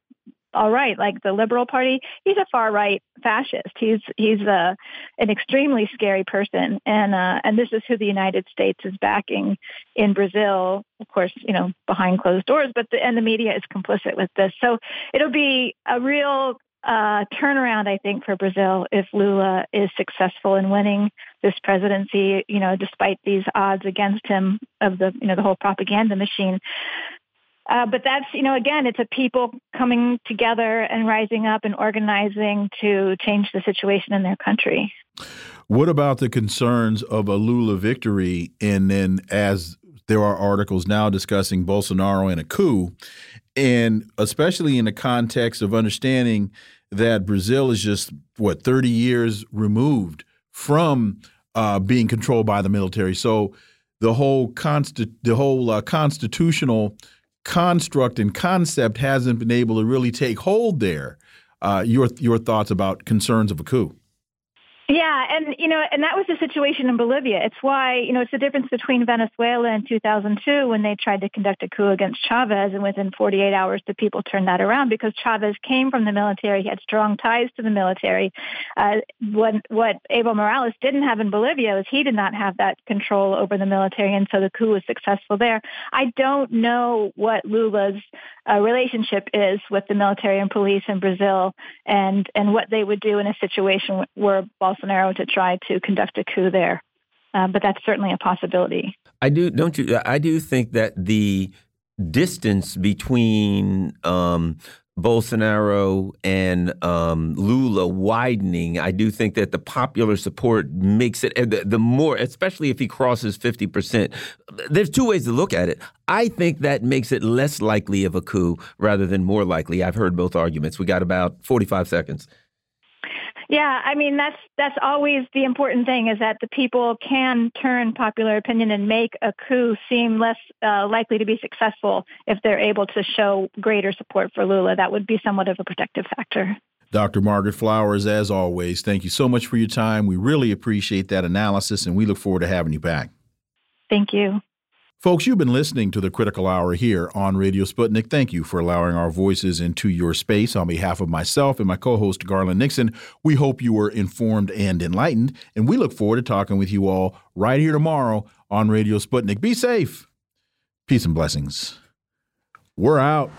Speaker 10: all right, like the Liberal Party, he's a far right fascist. He's he's a uh, an extremely scary person, and uh, and this is who the United States is backing in Brazil. Of course, you know behind closed doors, but the and the media is complicit with this. So it'll be a real uh, turnaround, I think, for Brazil if Lula is successful in winning this presidency. You know, despite these odds against him of the you know the whole propaganda machine. Uh, but that's, you know, again, it's a people coming together and rising up and organizing to change the situation in their country.
Speaker 1: What about the concerns of a Lula victory? And then, as there are articles now discussing Bolsonaro and a coup, and especially in the context of understanding that Brazil is just, what, 30 years removed from uh, being controlled by the military. So the whole, consti the whole uh, constitutional construct and concept hasn't been able to really take hold there. Uh, your your thoughts about concerns of a coup?
Speaker 10: Yeah, and you know, and that was the situation in Bolivia. It's why you know it's the difference between Venezuela in 2002 when they tried to conduct a coup against Chavez, and within 48 hours the people turned that around because Chavez came from the military, he had strong ties to the military. Uh, what what Evo Morales didn't have in Bolivia is he did not have that control over the military, and so the coup was successful there. I don't know what Lula's uh, relationship is with the military and police in Brazil, and and what they would do in a situation where Bolsonaro to try to conduct a coup there. Uh, but that's certainly a possibility.
Speaker 3: I do, don't you? I do think that the distance between um, Bolsonaro and um, Lula widening, I do think that the popular support makes it the, the, more, especially if he crosses 50%. There's two ways to look at it. I think that makes it less likely of a coup rather than more likely. I've heard both arguments. We got about 45 seconds.
Speaker 10: Yeah, I mean that's that's always the important thing is that the people can turn popular opinion and make a coup seem less uh, likely to be successful if they're able to show greater support for Lula. That would be somewhat of a protective factor.
Speaker 1: Dr. Margaret Flowers, as always, thank you so much for your time. We really appreciate that analysis, and we look forward to having you back.
Speaker 10: Thank you.
Speaker 1: Folks, you've been listening to the Critical Hour here on Radio Sputnik. Thank you for allowing our voices into your space. On behalf of myself and my co host, Garland Nixon, we hope you were informed and enlightened. And we look forward to talking with you all right here tomorrow on Radio Sputnik. Be safe. Peace and blessings. We're out.